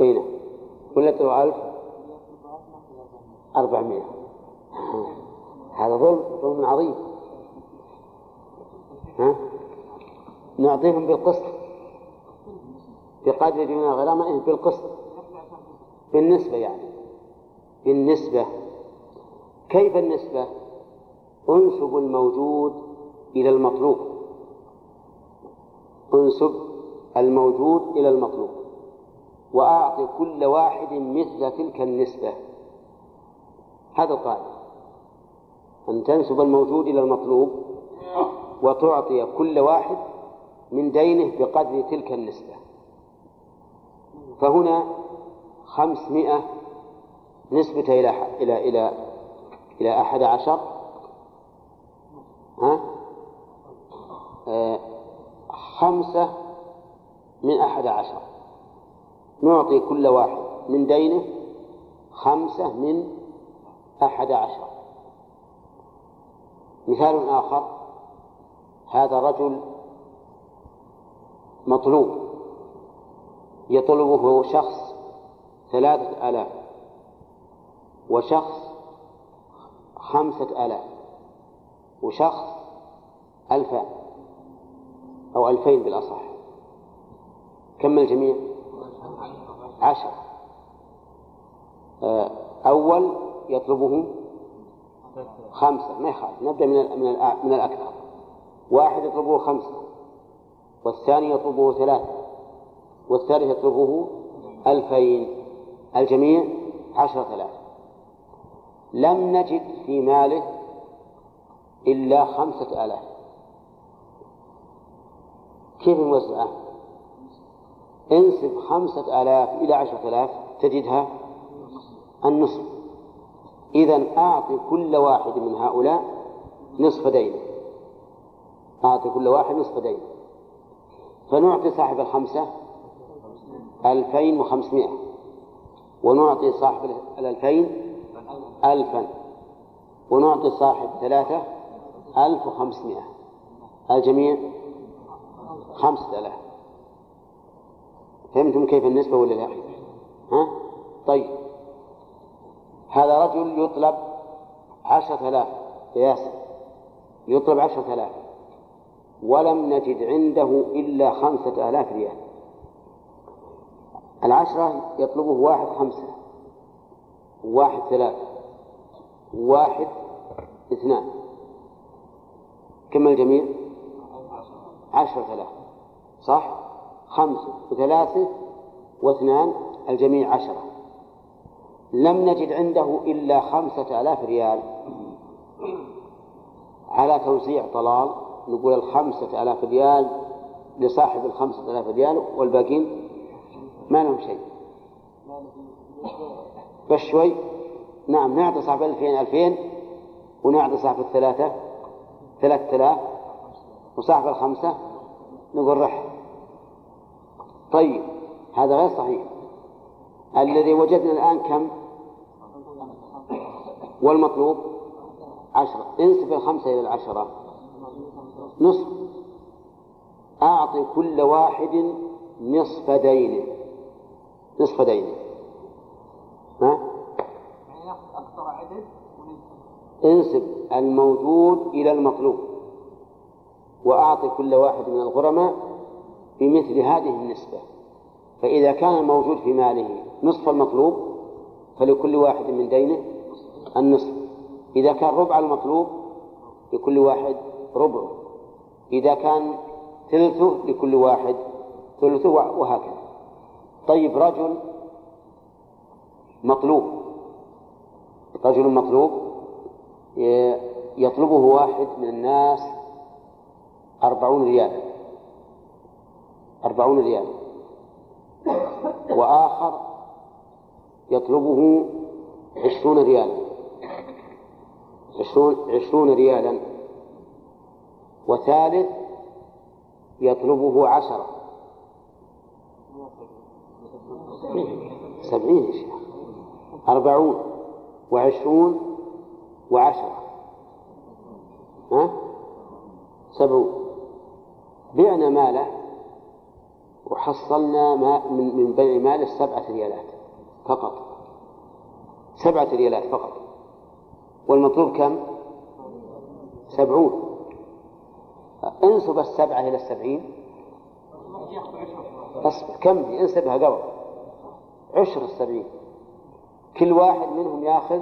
أي نعم. ولا ألف أربعمائة. هذا ظلم ظلم عظيم. ها؟ نعطيهم بالقسط. بقدر من الغرامة بالقسط بالنسبة يعني. بالنسبة. كيف النسبة؟ أنسب الموجود إلى المطلوب. أنسب الموجود إلى المطلوب. وأعطي كل واحد مثل تلك النسبة. هذا القاعدة. أن تنسب الموجود إلى المطلوب وتعطي كل واحد من دينه بقدر تلك النسبة. فهنا خمسمائة نسبة إلى إلى إلى إلى أحد عشر. ها؟ آه خمسة من أحد عشر. نعطي كل واحد من دينه خمسة من أحد عشر. مثال آخر هذا رجل مطلوب. يطلبه شخص ثلاثة آلاف وشخص خمسة آلاف وشخص ألفان أو ألفين بالأصح. كم الجميع؟ عشر. آه، أول يطلبه خمسة. ما يخالف. نبدأ من من من الأكثر. واحد يطلبه خمسة والثاني يطلبه ثلاثة. والثالث يطلبه ألفين الجميع عشرة آلاف. لم نجد في ماله إلا خمسة آلاف. كيف نوزعه؟ انسب خمسة آلاف إلى عشرة آلاف تجدها النصف. إذا أعطي كل واحد من هؤلاء نصف دينه. أعطي كل واحد نصف دينه. فنعطي صاحب الخمسة ألفين وخمسمائة. ونعطي صاحب الألفين ألفا. ونعطي صاحب ثلاثة ألف وخمسمائة. الجميع خمسة آلاف. فهمتم كيف النسبة ولا لا؟ ها؟ طيب. هذا رجل يطلب عشرة آلاف ياسر يطلب عشرة آلاف. ولم نجد عنده إلا خمسة آلاف ريال. العشرة يطلبه واحد خمسة واحد ثلاثة واحد اثنان. كم الجميع؟ عشرة آلاف. صح؟ خمسة وثلاثة واثنان الجميع عشرة. لم نجد عنده إلا خمسة آلاف ريال. على توزيع طلال نقول الخمسة آلاف ريال لصاحب الخمسة آلاف ريال والباقين ما لهم شيء. بس شوي. نعم نعطي صاحب ألفين ألفين ونعطي صاحب الثلاثة. ثلاثة آلاف وصاحب الخمسة. نقول رح. طيب هذا غير صحيح. الذي وجدنا الآن كم؟ والمطلوب عشرة. انسب الخمسة إلى العشرة. نصف. أعطي كل واحد نصف دينه. نصف دينه ها؟ انسب الموجود إلى المطلوب وأعطي كل واحد من الغرماء بمثل هذه النسبة. فإذا كان الموجود في ماله نصف المطلوب فلكل واحد من دينه النصف. إذا كان ربع المطلوب لكل واحد ربعه إذا كان ثلثه لكل واحد ثلثه وهكذا. طيب رجل مطلوب. رجل مطلوب يطلبه واحد من الناس أربعون ريالا أربعون ريالا وآخر يطلبه عشرون ريالا عشرون ريالا. وثالث يطلبه عشرة. سبعين يا شيخ. أربعون وعشرون وعشرة. ها؟ سبعون. بعنا ماله وحصلنا ما من, من بيع ماله سبعة ريالات فقط. سبعة ريالات فقط. والمطلوب كم؟ سبعون. انسب السبعة إلى السبعين. اصبر كم انسبها قبل؟ عشر السبعين كل واحد منهم ياخذ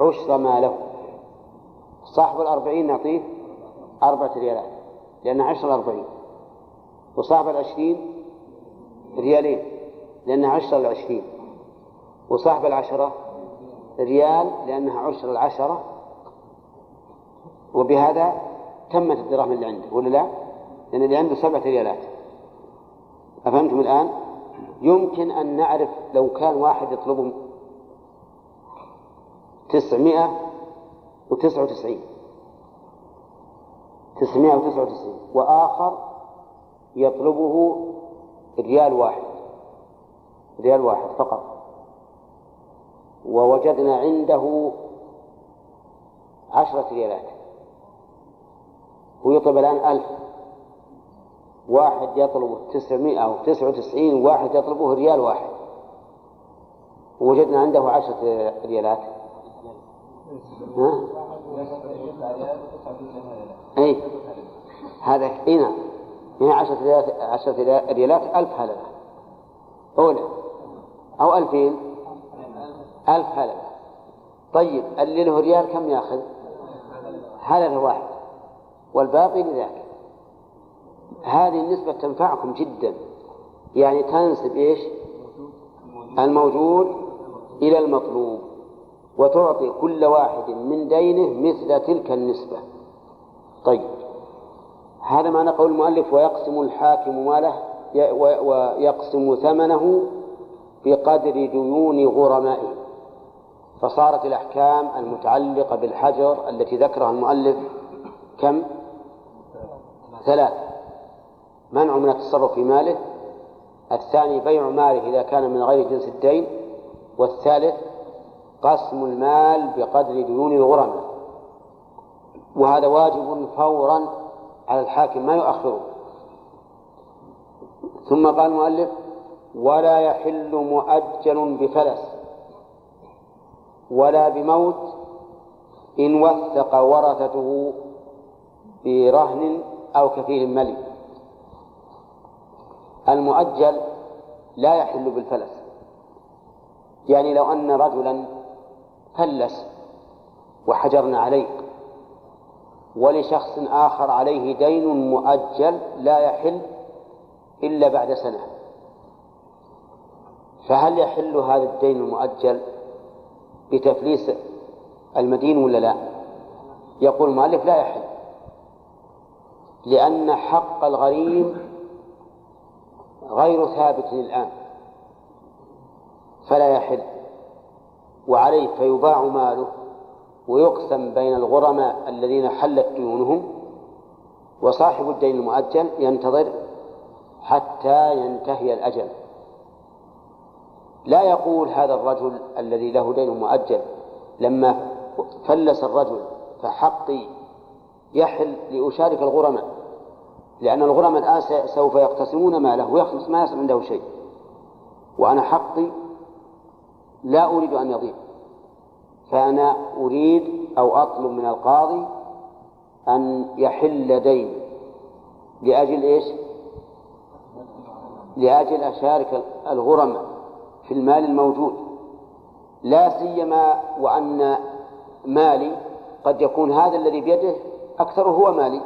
عشر ما له. صاحب الأربعين نعطيه أربعة ريالات لأن عشر الأربعين. وصاحب العشرين ريالين لأنها عشر العشرين. وصاحب العشرة ريال لأنها عشر العشرة. وبهذا تمت الدراهم اللي عنده ولا لا؟ لأن اللي عنده سبعة ريالات. أفهمتم الآن؟ يمكن أن نعرف لو كان واحد يطلب تسعمائة وتسعة وتسعين. تسعمائة وتسعة وتسعين. وآخر يطلبه ريال واحد. ريال واحد فقط. ووجدنا عنده عشرة ريالات. ويطلب الآن ألف. واحد يطلب تسعمائة أو تسعة وتسعين واحد يطلبه ريال واحد. وجدنا عنده عشرة ريالات. ها؟ أي هذا اي نعم هنا عشرة ريالات عشرة ريالات ألف هللة أولى. أو ألفين. ألف هللة طيب اللي له ريال كم ياخذ؟ هللة واحد. والباقي لذاك هذه النسبة تنفعكم جدا يعني تنسب إيش؟ الموجود إلى المطلوب وتعطي كل واحد من دينه مثل تلك النسبة طيب هذا معنى قول المؤلف ويقسم الحاكم ماله ويقسم ثمنه بقدر ديون غرمائه فصارت الأحكام المتعلقة بالحجر التي ذكرها المؤلف كم؟ ثلاث منع من التصرف في ماله. الثاني بيع ماله إذا كان من غير جنس الدين. والثالث قسم المال بقدر ديون الغرماء. وهذا واجب فورا على الحاكم ما يؤخره. ثم قال المؤلف ولا يحل مؤجل بفلس ولا بموت إن وثق ورثته برهن أو كفيل ملي المؤجل لا يحل بالفلس يعني لو أن رجلا فلس وحجرنا عليه ولشخص آخر عليه دين مؤجل لا يحل إلا بعد سنة فهل يحل هذا الدين المؤجل بتفليس المدين ولا لا؟ يقول المؤلف لا يحل لأن حق الغريم غير ثابت الآن فلا يحل. وعليه فيباع ماله ويقسم بين الغرماء الذين حلت ديونهم وصاحب الدين المؤجل ينتظر حتى ينتهي الأجل. لا يقول هذا الرجل الذي له دين مؤجل لما فلس الرجل فحقي يحل لأشارك الغرماء. لأن الغرماء الآن سوف يقتسمون ماله ويخلص ما يصل عنده شيء. وأنا حقي لا أريد أن يضيع. فأنا أريد أو أطلب من القاضي أن يحل دين. لأجل إيش؟ لأجل أشارك الغرماء في المال الموجود. لا سيما وأن مالي قد يكون هذا الذي بيده أكثره هو مالي.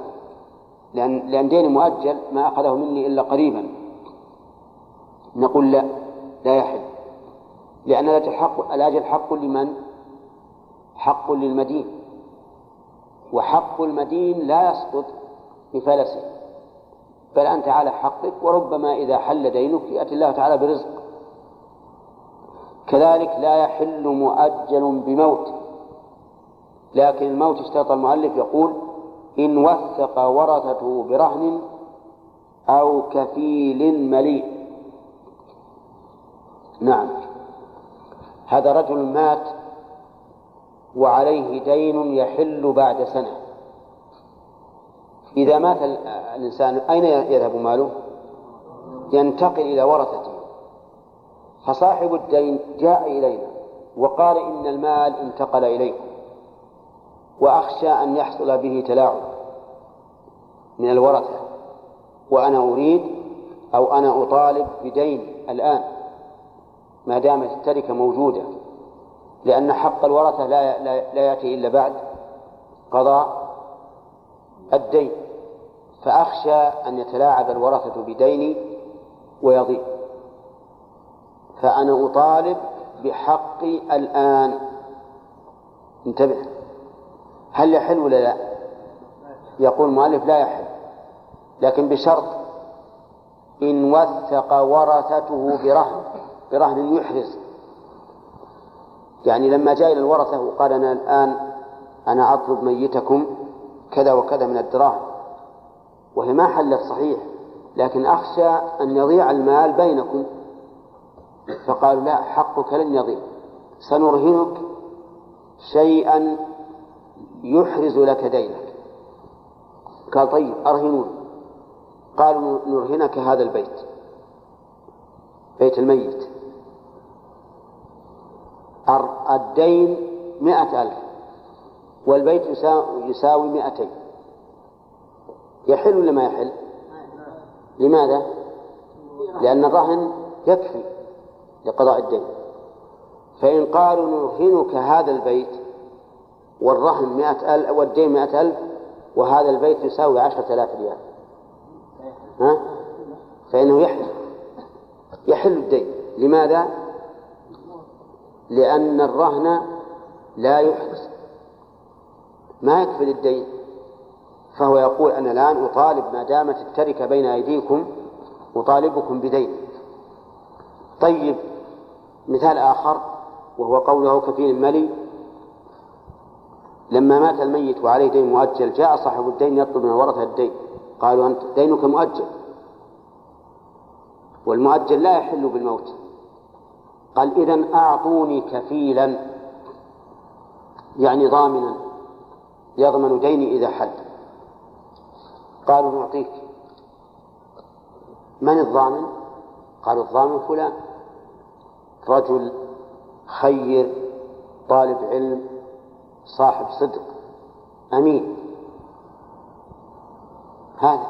لأن لأن دين مؤجل ما أخذه مني إلا قريبا. نقول لا لا يحل. لأن الأجل حق الأجل حق لمن؟ حق للمدين. وحق المدين لا يسقط بفلسه بل أنت على حقك وربما إذا حل دينك يأتي الله تعالى برزق. كذلك لا يحل مؤجل بموت. لكن الموت اشترط المؤلف يقول إن وثق ورثته برهن أو كفيل مليء. نعم. هذا رجل مات وعليه دين يحل بعد سنة. إذا مات الإنسان أين يذهب ماله؟ ينتقل إلى ورثته. فصاحب الدين جاء إلينا وقال إن المال انتقل إليكم. وأخشى أن يحصل به تلاعب من الورثة وأنا أريد أو أنا أطالب بدين الآن ما دامت التركة موجودة لأن حق الورثة لا, لا, يأتي إلا بعد قضاء الدين. فأخشى أن يتلاعب الورثة بديني ويضيع. فأنا أطالب بحقي الآن. انتبه. هل يحل ولا لا؟ يقول المؤلف لا يحل. لكن بشرط إن وثق ورثته برهن برهن يحرز. يعني لما جاء إلى الورثة وقال أنا الآن أنا أطلب ميتكم كذا وكذا من الدراهم. وهي ما حلت صحيح لكن أخشى أن يضيع المال بينكم. فقالوا لا حقك لن يضيع. سنرهنك شيئا يحرز لك دينك. قال طيب أرهنون. قالوا نرهنك هذا البيت. بيت الميت. الدين مئة ألف. والبيت يساوي مئتين. يحل ولا ما يحل؟ لماذا؟ لأن الرهن يكفي لقضاء الدين. فإن قالوا نرهنك هذا البيت والرهن مئة ألف والدين مئة ألف وهذا البيت يساوي عشرة آلاف ريال. ها؟ فإنه يحل. يحل الدين. لماذا؟ لأن الرهن لا يحرز ما يكفي للدين. فهو يقول أنا الآن أطالب ما دامت التركة بين أيديكم أطالبكم بدين. طيب مثال آخر وهو قوله كفيل ملي لما مات الميت وعليه دين مؤجل جاء صاحب الدين يطلب من ورثة الدين. قالوا أنت دينك مؤجل. والمؤجل لا يحل بالموت. قال إذا أعطوني كفيلا يعني ضامنا يضمن ديني إذا حل. قالوا نعطيك. من الضامن؟ قالوا الضامن فلان. رجل خير طالب علم صاحب صدق أمين. هذا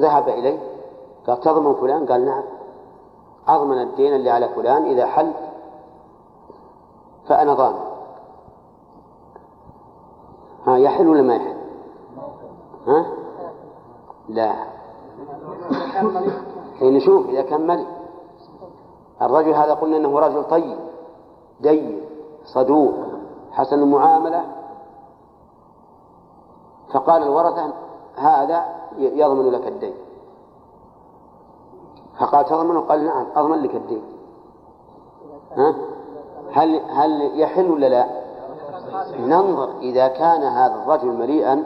ذهب إليه قال تضمن فلان؟ قال نعم. أضمن الدين اللي على فلان إذا حل فأنا ضامن. ها يحل ولا ما يحل؟ ها؟ لا. حين نشوف إذا كان ملك الرجل هذا قلنا أنه رجل طيب دين صدوق. حسن المعاملة. فقال الورثة هذا يضمن لك الدين. فقال تضمن؟ قال نعم أضمن لك الدين. ها؟ هل هل يحل ولا لا؟ ننظر إذا كان هذا الرجل مليئا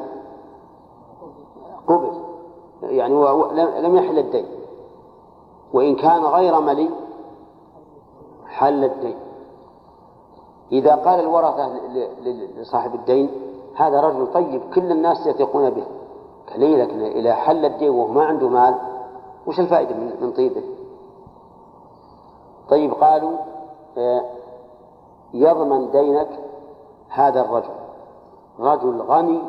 قبل يعني لم يحل الدين. وإن كان غير ملي حل الدين. إذا قال الورثة لصاحب الدين هذا رجل طيب كل الناس يثقون به. ليه لكن إذا حل الدين وهو ما عنده مال وش الفائدة من طيبه؟ طيب قالوا آه، يضمن دينك هذا الرجل. رجل غني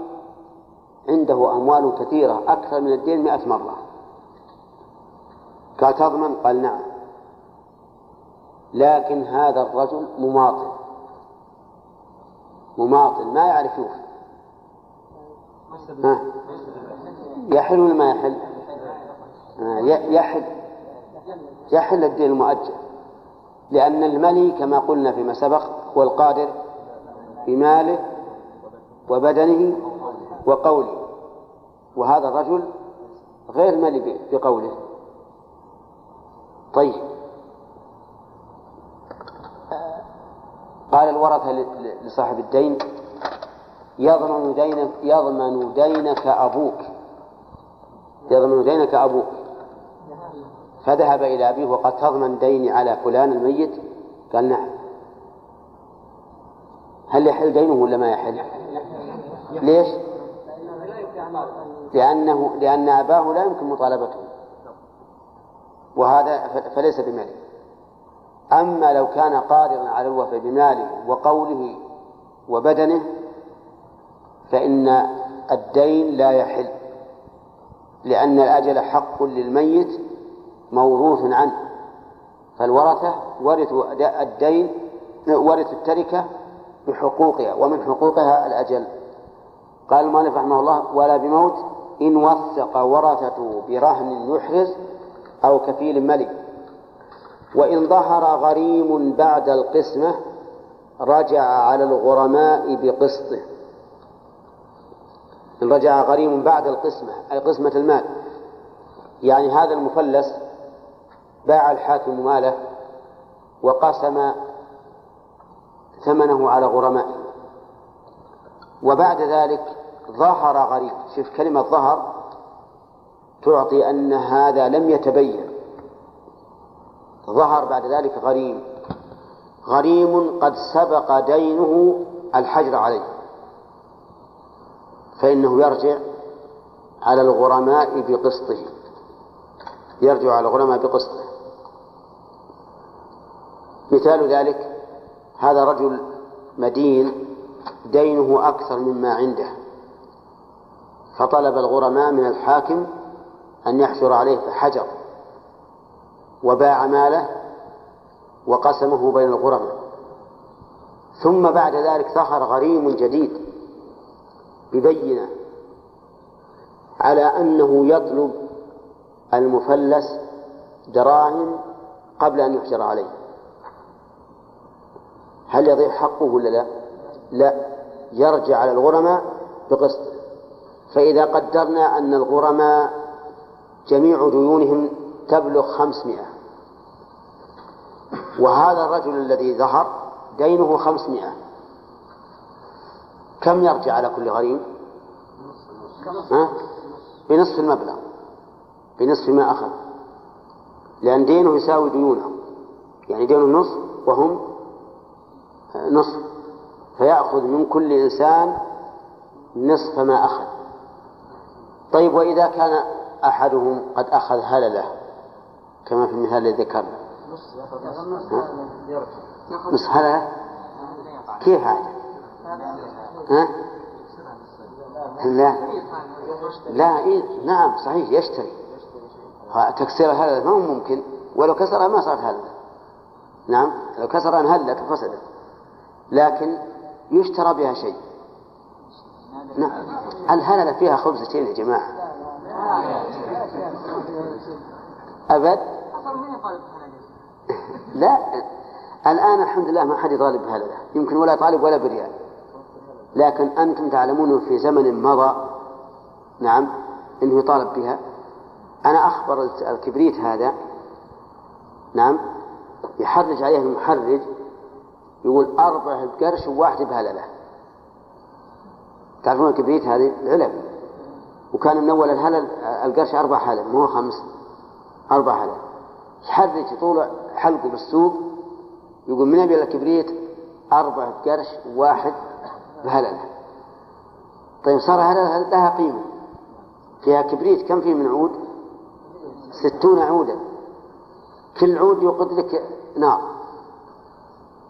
عنده أموال كثيرة أكثر من الدين مئة مرة. قال تضمن؟ قال نعم. لكن هذا الرجل مماطل. مماطل ما يعرف يوفي يحل ولا ما يحل؟ يحل. يحل الدين المؤجل. لأن الملي كما قلنا فيما سبق هو القادر بماله وبدنه وقوله. وهذا الرجل غير ملي بقوله طيب. قال الورثة لصاحب الدين يضمن دينك يضمن دينك أبوك. يضمن دينك أبوك. فذهب إلى أبيه وقد تضمن ديني على فلان الميت؟ قال نعم. هل يحل دينه ولا ما يحل؟ ليش؟ لأنه لأن أباه لا يمكن مطالبته. وهذا فليس بمالي أما لو كان قادرا على الوفاء بماله وقوله وبدنه فإن الدين لا يحل لأن الأجل حق للميت موروث عنه. فالورثة ورثوا الدين ورثوا التركة بحقوقها ومن حقوقها الأجل. قال المؤلف رحمه الله ولا بموت إن وثق ورثته برهن يحرز أو كفيل ملك. وإن ظهر غريم بعد القسمة رجع على الغرماء بقسطه. إن رجع غريم بعد القسمة أي قسمة المال. يعني هذا المفلس باع الحاكم ماله وقسم ثمنه على غرمائه. وبعد ذلك ظهر غريب شوف كلمة ظهر تعطي أن هذا لم يتبين. ظهر بعد ذلك غريم. غريم قد سبق دينه الحجر عليه. فإنه يرجع على الغرماء بقسطه. يرجع على الغرماء بقسطه. مثال ذلك هذا رجل مدين دينه أكثر مما عنده. فطلب الغرماء من الحاكم أن يحشر عليه فحجر وباع ماله وقسمه بين الغرماء. ثم بعد ذلك ظهر غريم جديد ببينة على أنه يطلب المفلس دراهم قبل أن يحجر عليه. هل يضيع حقه ولا لا؟ لا يرجع على الغرماء بقسط فإذا قدرنا أن الغرماء جميع ديونهم تبلغ خمسمائة. وهذا الرجل الذي ظهر دينه خمسمائة. كم يرجع على كل غريم؟ ها؟ بنصف المبلغ. بنصف ما أخذ. لأن دينه يساوي ديونه. يعني دينه النصف وهم نصف. فيأخذ من كل إنسان نصف ما أخذ. طيب وإذا كان أحدهم قد أخذ هللة كما في المثال الذي ذكرنا. نصف هللة كيف هذا؟ ها؟ لا. لا إيه؟ نعم صحيح يشتري. تكسير هذا ما هو ممكن؟ ولو كسرها ما صارت هلة نعم لو كسرها انهلت وفسدت لكن يشترى بها شيء. نعم. الهللة فيها خبزتين يا جماعة؟ أبد؟ لا. الآن الحمد لله ما حد يطالب بهللة يمكن ولا طالب ولا بريال. لكن أنتم تعلمون في زمن مضى نعم أنه يطالب بها. أنا أخبر الكبريت هذا نعم يحرج عليه المحرج يقول أربع بقرش وواحد بهللة. تعرفون الكبريت هذه العلب؟ وكان من أول الهلل القرش أربع هلل مو خمس أربع هلل. يحرك طول حلقه بالسوق يقول من أبي الكبريت أربع بقرش وواحد بهللة طيب صار هللة لها قيمة؟ فيها كبريت كم فيه من عود؟ ستون عودا. كل عود يوقد لك نار.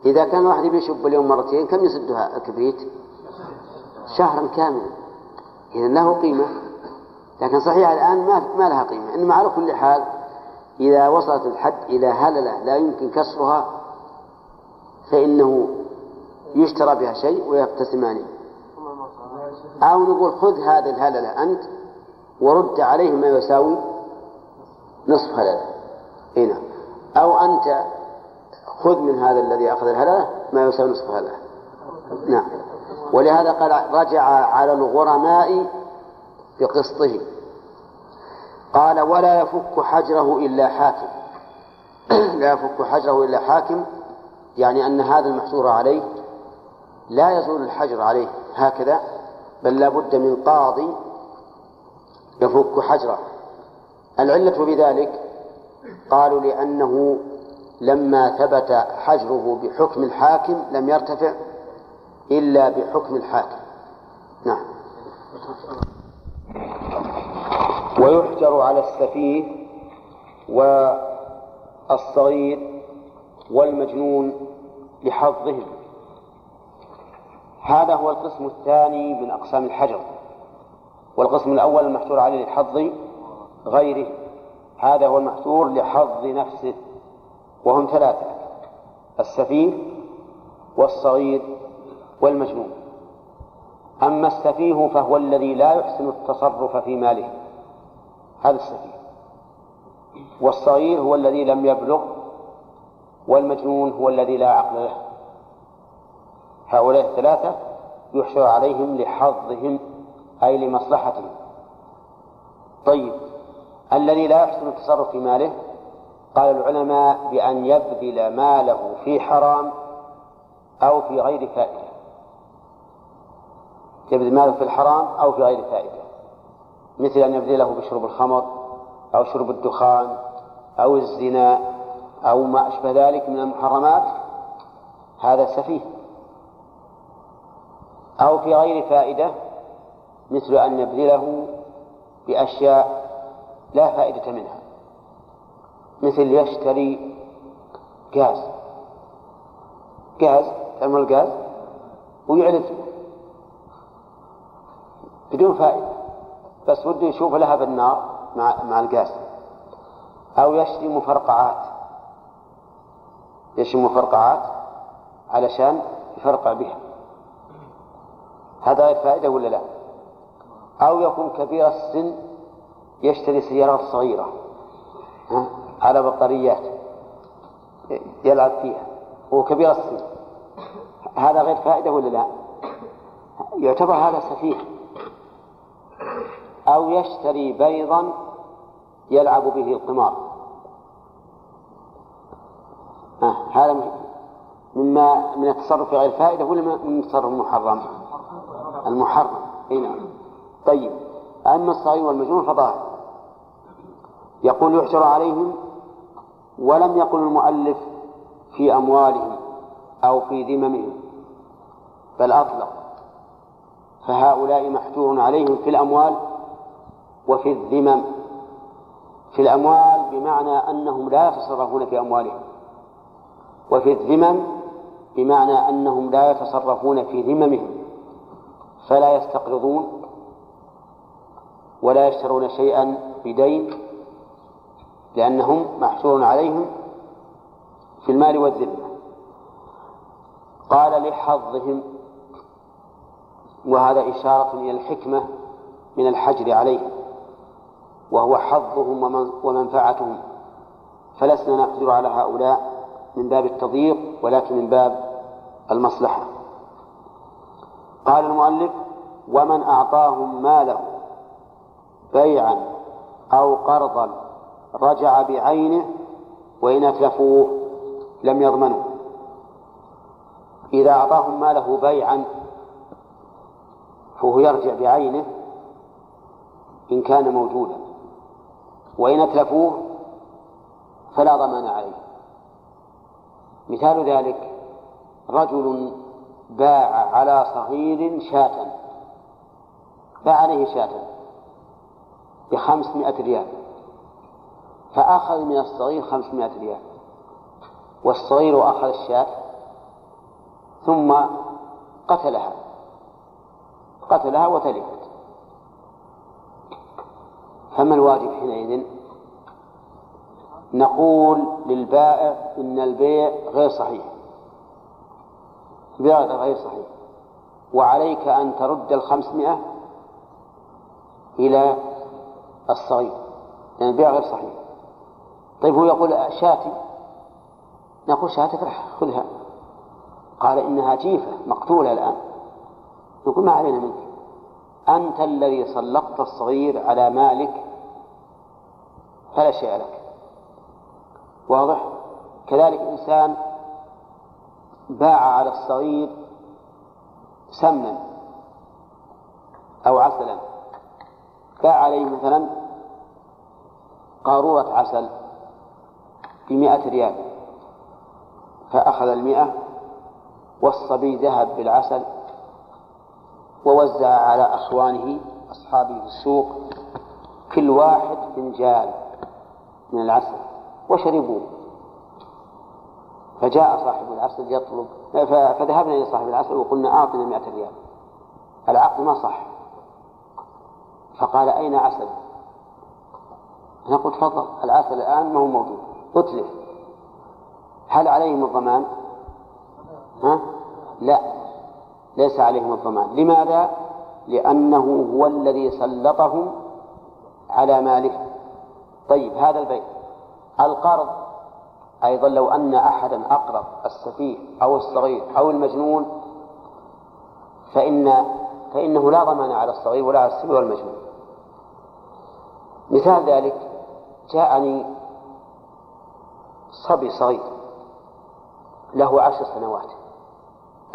إذا كان يبي يشب اليوم مرتين كم يسدها الكبريت؟ شهرا كاملا. إذا له قيمة. لكن صحيح الآن ما ما لها قيمة. إنما على كل حال إذا وصلت الحد إلى هللة لا يمكن كسرها فإنه يشترى بها شيء ويقتسمان أو نقول خذ هذه الهللة أنت ورد عليه ما يساوي نصف هللة هنا أو أنت خذ من هذا الذي أخذ الهللة ما يساوي نصف هللة نعم. ولهذا قال رجع على الغرماء بقسطه. قال ولا يفك حجره إلا حاكم. لا يفك حجره إلا حاكم يعني أن هذا المحجور عليه لا يزول الحجر عليه هكذا بل لا بد من قاضي يفك حجره. العلة بذلك قالوا لأنه لما ثبت حجره بحكم الحاكم لم يرتفع إلا بحكم الحاكم. نعم. ويحجر على السفيه والصغير والمجنون لحظهم. هذا هو القسم الثاني من أقسام الحجر والقسم الأول المحجور عليه لحظ غيره. هذا هو المحجور لحظ نفسه وهم ثلاثة السفيه والصغير والمجنون. أما السفيه فهو الذي لا يحسن التصرف في ماله. هذا السفيه والصغير هو الذي لم يبلغ والمجنون هو الذي لا عقل له. هؤلاء الثلاثة يحشر عليهم لحظهم أي لمصلحتهم. طيب الذي لا يحسن التصرف في ماله؟ قال العلماء بأن يبذل ماله في حرام أو في غير فائدة. يبذل ماله في الحرام أو في غير فائدة. مثل أن يبذله بشرب الخمر أو شرب الدخان أو الزنا أو ما أشبه ذلك من المحرمات هذا سفيه. أو في غير فائدة مثل أن يبذله بأشياء لا فائدة منها مثل يشتري غاز. غاز تعمل الغاز ويعرف بدون فائدة. بس وده يشوف لها بالنار مع مع الغاز أو يشتري مفرقعات يشتري مفرقعات علشان يفرقع بها. هذا فائدة ولا لا؟ أو يكون كبير السن يشتري سيارات صغيرة على بطاريات يلعب فيها. هو كبير السن. هذا غير فائدة ولا لا؟ يعتبر هذا سفيه أو يشتري بيضا يلعب به القمار. آه هذا مما من التصرف غير فائدة ولا من التصرف المحرم؟ المحرم. إي نعم. طيب. أما الصغير والمجنون فظاهر. يقول يحشر عليهم ولم يقل المؤلف في أموالهم أو في ذممهم بل أطلق. فهؤلاء محجور عليهم في الأموال وفي الذمم في الأموال بمعنى أنهم لا يتصرفون في أموالهم. وفي الذمم بمعنى أنهم لا يتصرفون في ذممهم. فلا يستقرضون ولا يشترون شيئا بدين لأنهم محشور عليهم في المال والذمة. قال لحظهم وهذا إشارة إلى الحكمة من الحجر عليهم. وهو حظهم ومنفعتهم. فلسنا نحجر على هؤلاء من باب التضييق ولكن من باب المصلحة. قال المؤلف ومن أعطاهم ماله بيعا أو قرضا رجع بعينه وإن أتلفوه لم يضمنوا إذا أعطاهم ماله بيعا فهو يرجع بعينه إن كان موجودا. وإن أتلفوه فلا ضمان عليه. مثال ذلك رجل باع على صغير شاة باع عليه شاة بخمسمائة ريال فأخذ من الصغير خمسمائة ريال والصغير أخذ الشاة ثم قتلها قتلها وتلفت فما الواجب حينئذ؟ نقول للبائع إن البيع غير صحيح. بيع غير صحيح. وعليك أن ترد الخمسمائة إلى الصغير. لأن يعني البيع غير صحيح. طيب هو يقول شاتي. نقول شاتك راح خذها قال إنها جيفة مقتولة الآن. نقول ما علينا منك. أنت الذي سلطت الصغير على مالك فلا شيء لك واضح؟ كذلك إنسان باع على الصغير سمنا أو عسلا. باع عليه مثلا قارورة عسل بمئة ريال فأخذ المئة والصبي ذهب بالعسل ووزع على أخوانه أصحابه في السوق كل واحد فنجان من العسل وشربوه. فجاء صاحب العسل يطلب فذهبنا إلى صاحب العسل وقلنا أعطنا مئة ريال. العقد ما صح. فقال أين عسل؟ أنا قلت تفضل العسل الآن ما هو موجود. أتلف. هل عليهم الضمان؟ ها؟ لا. ليس عليهم الضمان. لماذا؟ لأنه هو الذي سلطهم على ماله طيب هذا البيت. القرض أيضا لو أن أحدا أقرض السفيه أو الصغير أو المجنون فإن فإنه لا ضمان على الصغير ولا على السفيه والمجنون. مثال ذلك جاءني صبي صغير له عشر سنوات.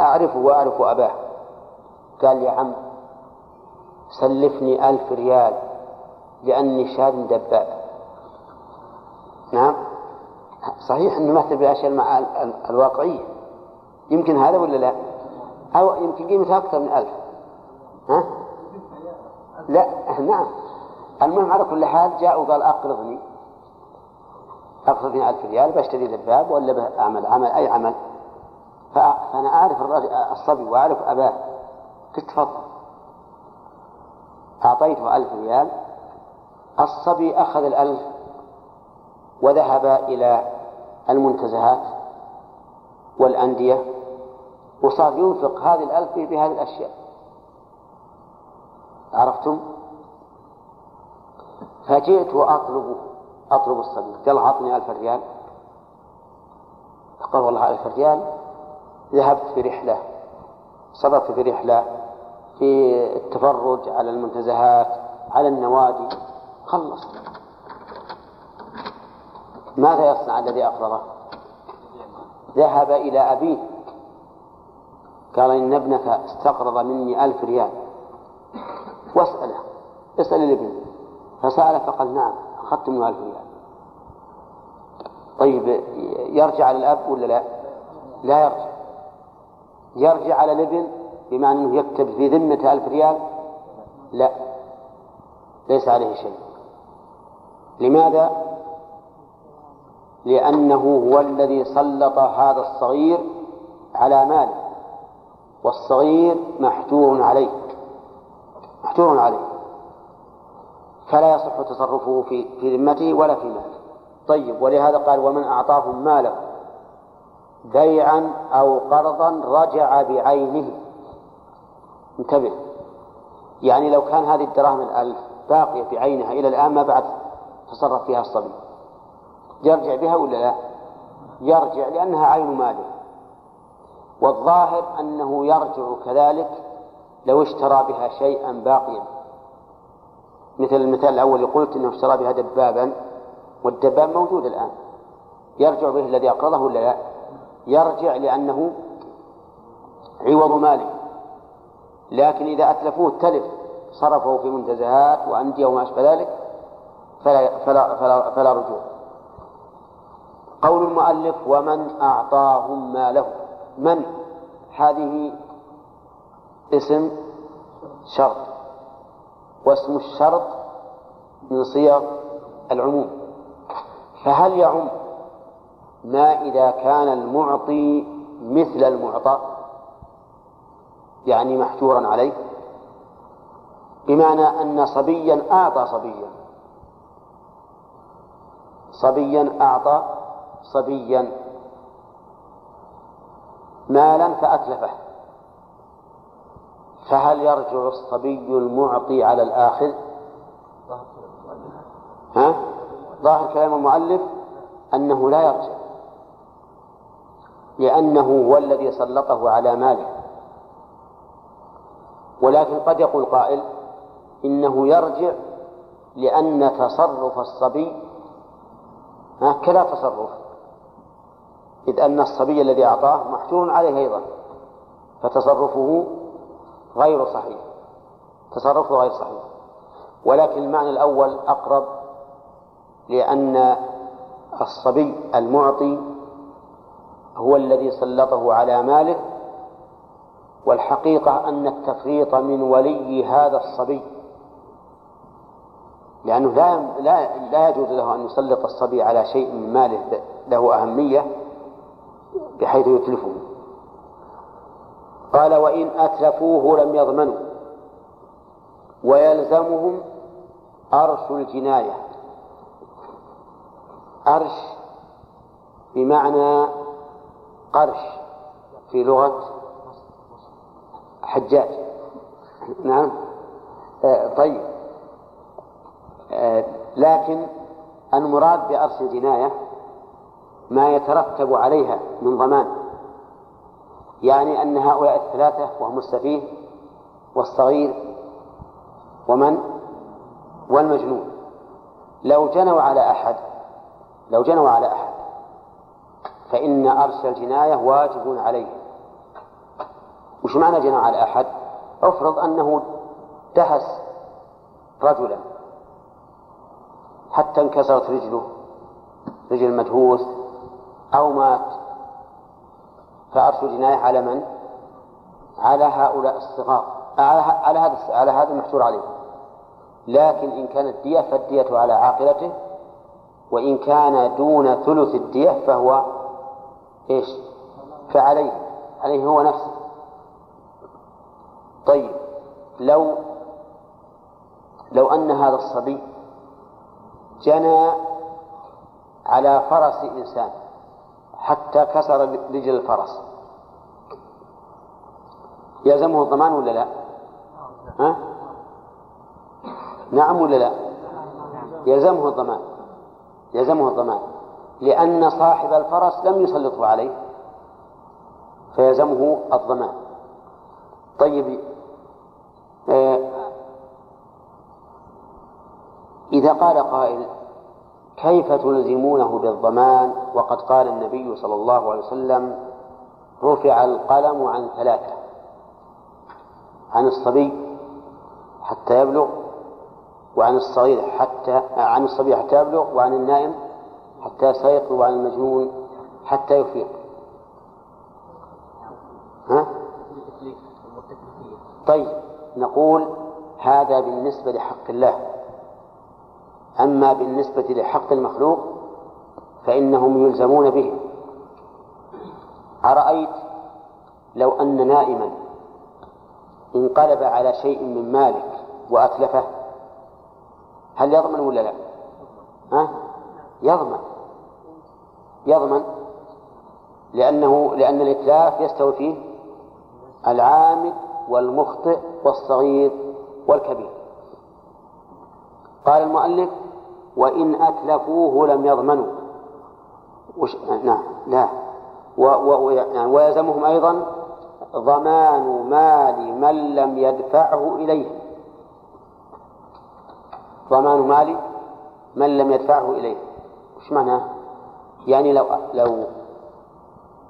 أعرفه وأعرف أباه. قال لي يا عم سلفني ألف ريال لأني شاد دباب نعم صحيح أنه مثل بالأشياء الواقعية. يمكن هذا ولا لا؟ أو يمكن قيمتها أكثر من ألف. ها؟ لا نعم. المهم على كل حال جاء وقال أقرضني. أقرضني ألف ريال بشتري دباب ولا أعمل عمل أي عمل. فأنا أعرف الصبي وأعرف أباه. قلت تفضل. أعطيته ألف ريال. الصبي أخذ الألف وذهب إلى المنتزهات والأندية وصار ينفق هذه الألف في هذه الأشياء. عرفتم؟ فجئت وأطلب أطلب الصبي قال أعطني ألف ريال. فقال والله ألف ريال. ذهبت في رحلة. صدرت في رحلة في التفرج على المنتزهات على النوادي. خلص ماذا يصنع الذي أقرضه ذهب إلى أبيه. قال إن ابنك استقرض مني ألف ريال. واسأله. اسأل الابن. فسأل فقال نعم أخذت منه ألف ريال. طيب يرجع على الأب ولا لا؟ لا يرجع. يرجع على الابن بمعنى أنه يكتب في ذمة ألف ريال؟ لا. ليس عليه شيء. لماذا؟ لأنه هو الذي سلط هذا الصغير على ماله والصغير محجور عليه محجور عليه فلا يصح تصرفه في في ذمته ولا في ماله. طيب ولهذا قال ومن أعطاهم ماله بيعا أو قرضا رجع بعينه. انتبه يعني لو كان هذه الدراهم الألف باقية بعينها إلى الآن ما بعد تصرف فيها الصبي. يرجع بها ولا لا؟ يرجع لأنها عين ماله. والظاهر أنه يرجع كذلك لو اشترى بها شيئا باقيا. مثل المثال الأول اللي قلت أنه اشترى بها دبابا والدباب موجود الآن. يرجع به الذي أقرضه ولا لا؟ يرجع لأنه عوض ماله. لكن إذا أتلفوه تلف صرفه في منتزهات وأندية وما أشبه ذلك فلا, فلا, فلا, فلا رجوع. قول المؤلف ومن أعطاهم ماله من؟ هذه اسم شرط. واسم الشرط من صيغ العموم. فهل يعم ما إذا كان المعطي مثل المعطى؟ يعني محجورا عليه. بمعنى أن صبيا أعطى صبيا. صبيا أعطى صبيا. مالا فأتلفه. فهل يرجع الصبي المعطي على الآخذ؟ ها؟ ظاهر كلام المؤلف أنه لا يرجع. لأنه هو الذي سلطه على ماله. ولكن قد يقول قائل إنه يرجع لأن تصرف الصبي كلا تصرف. إذ أن الصبي الذي أعطاه محجور عليه أيضا فتصرفه غير صحيح تصرفه غير صحيح. ولكن المعنى الأول أقرب لأن الصبي المعطي هو الذي سلطه على ماله والحقيقة أن التفريط من ولي هذا الصبي لأنه لا لا لا يجوز له أن يسلط الصبي على شيء من ماله له أهمية بحيث يتلفه. قال وإن أتلفوه لم يضمنوا. ويلزمهم أرش الجناية. أرش بمعنى قرش في لغة حجاج. نعم. آه طيب. آه لكن المراد بأرش الجناية ما يترتب عليها من ضمان. يعني أن هؤلاء الثلاثة وهم السفيه والصغير ومن؟ والمجنون. لو جنوا على أحد لو جنوا على أحد فإن أرش الجناية واجب عليه. وش معنى جنى على أحد؟ افرض أنه دهس رجلا حتى انكسرت رجله رجل المدهوس أو مات فأرش الجناية على من؟ على هؤلاء الصغار. على على هذا على هذا المحجور عليه. لكن إن كانت دية فالدية على عاقلته وإن كان دون ثلث الدية فهو إيش؟ فعليه. عليه هو نفسه. طيب. لو لو أن هذا الصبي جنى على فرس إنسان. حتى كسر رجل الفرس يلزمه الضمان ولا لا؟ ها؟ نعم ولا لا؟ يلزمه الضمان يلزمه الضمان لأن صاحب الفرس لم يسلطه عليه فيلزمه الضمان طيب آه إذا قال قائل كيف تلزمونه بالضمان؟ وقد قال النبي صلى الله عليه وسلم رفع القلم عن ثلاثة عن الصبي حتى يبلغ وعن الصغير حتى عن الصبي حتى يبلغ وعن النائم حتى يستيقظ وعن المجنون حتى يفيق. ها؟ طيب نقول هذا بالنسبة لحق الله. أما بالنسبة لحق المخلوق فإنهم يلزمون به أرأيت لو أن نائما انقلب على شيء من مالك وأتلفه هل يضمن ولا لا؟ ها؟ يضمن يضمن لأنه لأن الإتلاف يستوي فيه العامد والمخطئ والصغير والكبير قال المؤلف وإن أتلفوه لم يضمنوا. وش... نعم لا. و... و... يعني ويلزمهم أيضا ضمان مال من لم يدفعه إليه. ضمان مال من لم يدفعه إليه. وش معناه؟ يعني لو لو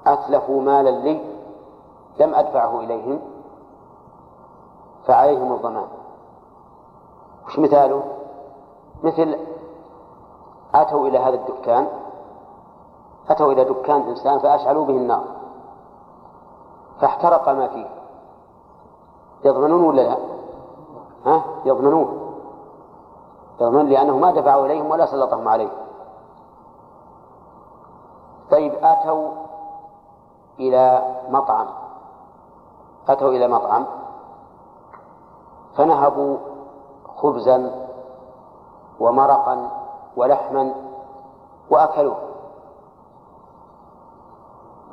أتلفوا مالا لي لم أدفعه إليهم فعليهم الضمان. وش مثاله؟ مثل أتوا إلى هذا الدكان أتوا إلى دكان إنسان فأشعلوا به النار فاحترق ما فيه. يضمنون ولا لا؟ ها؟ يضمنون. يضمنون لأنه ما دفعوا إليهم ولا سلطهم عليه طيب أتوا إلى مطعم. أتوا إلى مطعم. فنهبوا خبزا ومرقا ولحما وأكلوه.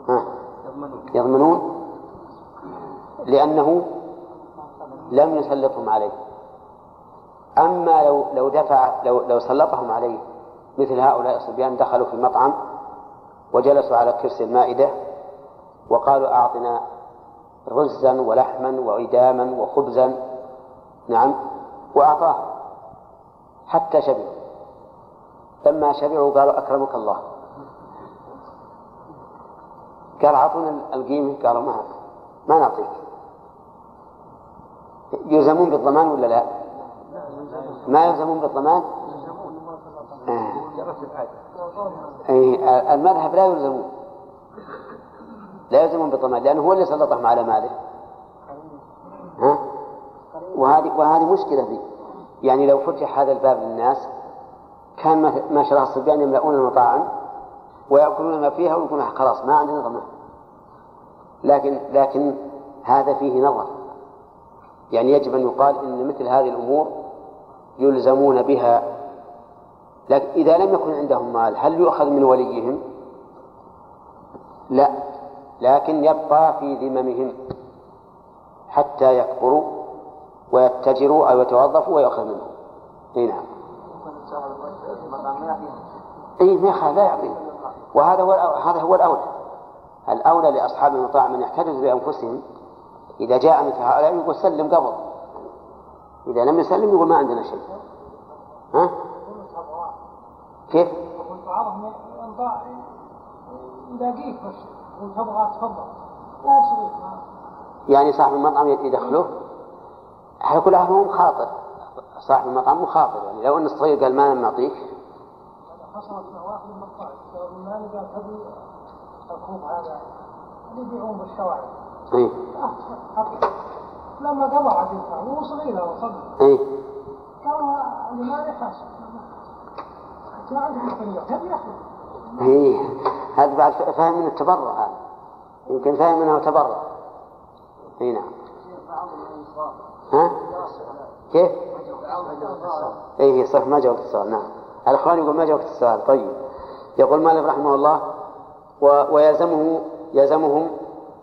ها؟ يضمنون؟ لأنه لم يسلطهم عليه. أما لو لو دفع لو لو سلطهم عليه مثل هؤلاء الصبيان دخلوا في المطعم وجلسوا على كرسي المائدة وقالوا أعطنا رزا ولحما وعداما وخبزا نعم وأعطاه حتى شبعوا لما شبعوا قالوا أكرمك الله قال أعطونا القيمة قالوا ما ما نعطيك يلزمون بالضمان ولا لا؟ ما يلزمون بالضمان؟ آه. أي المذهب لا يلزمون لا يلزمون بالضمان لأنه هو اللي سلطهم على ماله ها؟ وهذه وهذه مشكلة فيه يعني لو فتح هذا الباب للناس كان ما شرع الصبيان يملؤون المطاعم ويأكلون ما فيها ويقولون خلاص ما عندنا ضمان لكن لكن هذا فيه نظر. يعني يجب أن يقال إن مثل هذه الأمور يلزمون بها. لكن إذا لم يكن عندهم مال هل يؤخذ من وليهم؟ لا. لكن يبقى في ذممهم حتى يكبروا ويتجروا أو يتوظفوا ويؤخذ منهم. إي نعم. اي ما لا يعطي وهذا هو هذا هو الأولى. الأولى لأصحاب المطاعم ان يحتجزوا بأنفسهم. إذا جاء مثل هؤلاء يقول سلم قبل. إذا لم يسلم يقول ما عندنا شيء. ها؟ كيف؟ يلاقيك بس. وتبغى تفضل. يعني صاحب المطعم يدخله؟ على كل حال هو مخاطر صاحب المطعم مخاطر. يعني لو أن الصغير قال ما نعطيك حصلت مع واحد من الطائف المال قال تبي الكوب هذا اللي يبيعون بالشوارع. اي لما قضى عاد هو صغير هو صدق اي قال اللي ما يحاسب ما عنده مصريات تبي ياخذ اي هذا بعد فهم من التبرع. هذا يمكن فهم منه تبرع. أي نعم. ها؟ كيف؟ أي صح ما جاوبت السؤال نعم. الاخوان يقول ما جاوبت السؤال؟ طيب. يقول مالك رحمه الله و... ويلزمه يلزمهم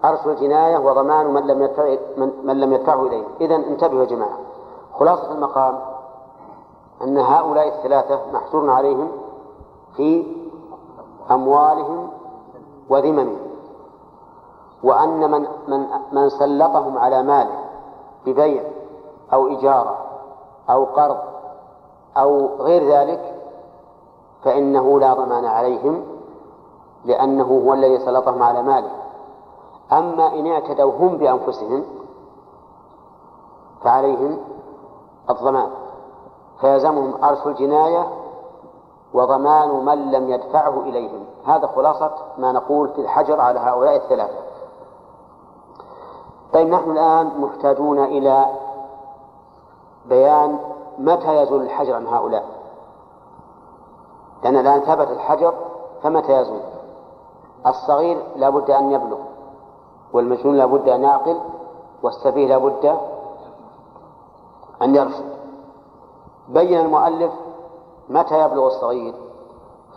أرش الجناية وضمان من لم يدفع من, من لم يدفعه إليه. إذا انتبهوا يا جماعة. خلاصة المقام أن هؤلاء الثلاثة محصور عليهم في أموالهم وذممهم. وأن من من من سلطهم على ماله ببيع أو إجارة أو قرض أو غير ذلك فإنه لا ضمان عليهم لأنه هو الذي سلطهم على ماله. أما إن اعتدوا هم بأنفسهم فعليهم الضمان. فيلزمهم أرش الجناية وضمان من لم يدفعه إليهم. هذا خلاصة ما نقول في الحجر على هؤلاء الثلاثة. طيب نحن الآن محتاجون إلى بيان متى يزول الحجر عن هؤلاء. لأن الآن ثبت الحجر فمتى يزول الصغير لا بد أن يبلغ والمجنون لا بد أن يعقل والسفيه لا بد أن يرشد. بين المؤلف متى يبلغ الصغير؟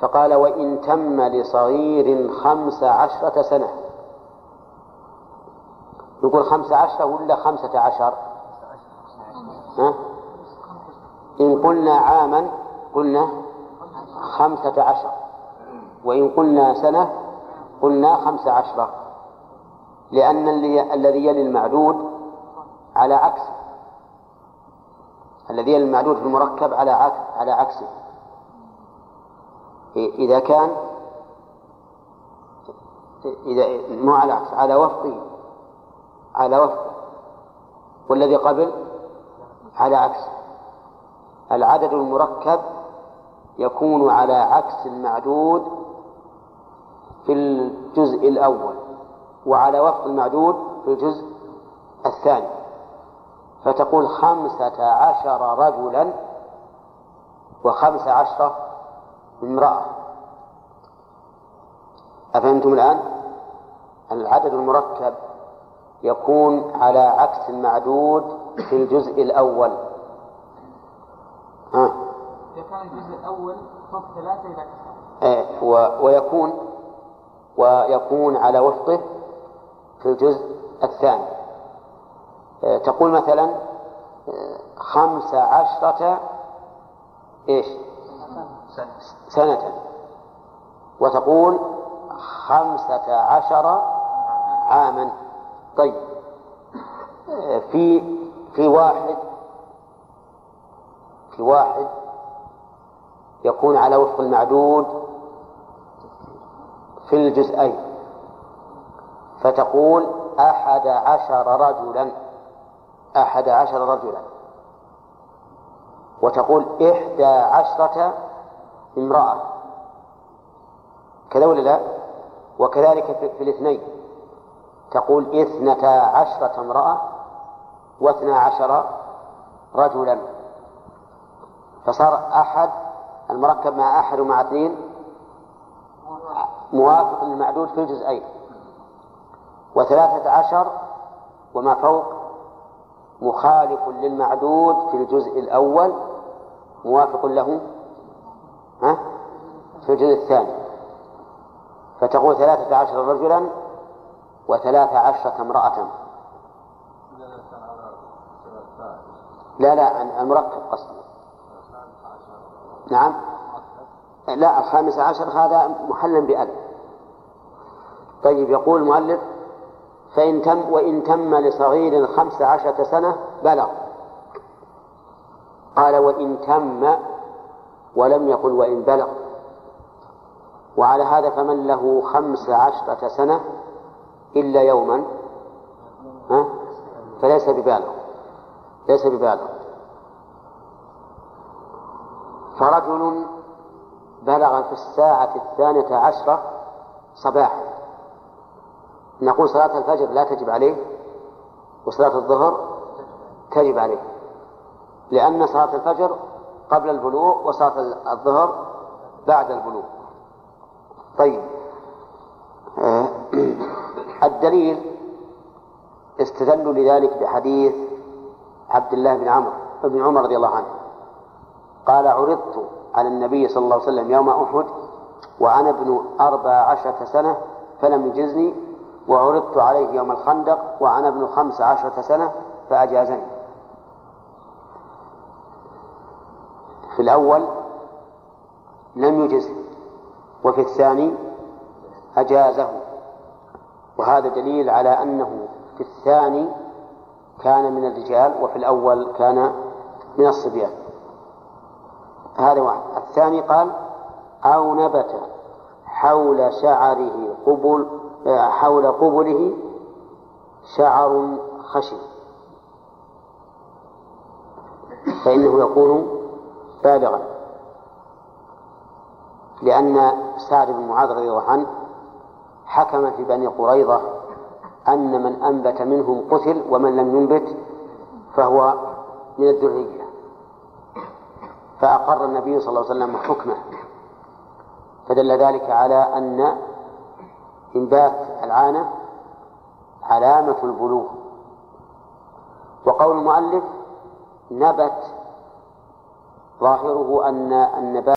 فقال وإن تم لصغير خمس عشرة سنة. نقول خمسة عشرة ولا خمسة عشر؟ ها؟ إن قلنا عاما قلنا خمسة عشر. وإن قلنا سنة قلنا خمسة عشرة. لأن الذي يلي المعدود على عكسه الذي يلي المعدود في المركب على عكس على عكسه. إذا كان إذا مو على عكس على وفقه. على وفقه. والذي قبل على عكسه العدد المركب يكون على عكس المعدود في الجزء الأول وعلى وفق المعدود في الجزء الثاني. فتقول خمسة عشر رجلا وخمس عشرة امرأة. أفهمتم الآن؟ العدد المركب يكون على عكس المعدود في الجزء الأول. ها؟ الجزء الأول ثلاثة إيه ويكون ويكون على وفقه في الجزء الثاني. إيه تقول مثلا إيه خمس عشرة إيش؟ سنة. وتقول خمسة عشر عاما. طيب. في في واحد في واحد يكون على وفق المعدود في الجزئين. فتقول أحد عشر رجلا أحد عشر رجلا. وتقول إحدى عشرة امرأة. كذا ولا لا؟ وكذلك في الاثنين. تقول اثنتا عشرة امرأة واثنا عشر رجلا. فصار أحد المركب مع أحد ومع اثنين؟ موافق للمعدود في الجزئين. وثلاثة عشر وما فوق مخالف للمعدود في الجزء الأول موافق له؟ ها؟ في الجزء الثاني. فتقول ثلاثة عشر رجلا وثلاث عشرة امرأة. لا لا المركب قصدي. نعم. لا الخامس عشر هذا محلا بألف طيب يقول المؤلف فإن تم وإن تم لصغير خمس عشرة سنة بلغ. قال وإن تم ولم يقل وإن بلغ. وعلى هذا فمن له خمس عشرة سنة إلا يوما؟ ها؟ فليس ببالغ. ليس ببالغ. فرجل بلغ في الساعة الثانية عشرة صباحا. نقول صلاة الفجر لا تجب عليه وصلاة الظهر تجب عليه لأن صلاة الفجر قبل البلوغ وصلاة الظهر بعد البلوغ. طيب. آه، الدليل استدلوا لذلك بحديث عبد الله بن عمرو بن عمر رضي الله عنه. قال عرضت على النبي صلى الله عليه وسلم يوم أحد وأنا ابن أربع عشرة سنة فلم يجزني وعرضت عليه يوم الخندق وأنا ابن خمس عشرة سنة فأجازني. في الأول لم يجزه وفي الثاني أجازه. وهذا دليل على أنه في الثاني كان من الرجال وفي الأول كان من الصبيان. هذا واحد. الثاني قال أو نبت حول شعره قبل حول قبله شعر خشن. فإنه يكون بالغا. لأن سعد بن معاذ رضي الله عنه حكم في بني قريظة أن من أنبت منهم قتل ومن لم ينبت فهو من الذرية. فأقر النبي صلى الله عليه وسلم حكمه. فدل ذلك على أن إنبات العانة علامة البلوغ. وقول المؤلف نبت ظاهره أن النبات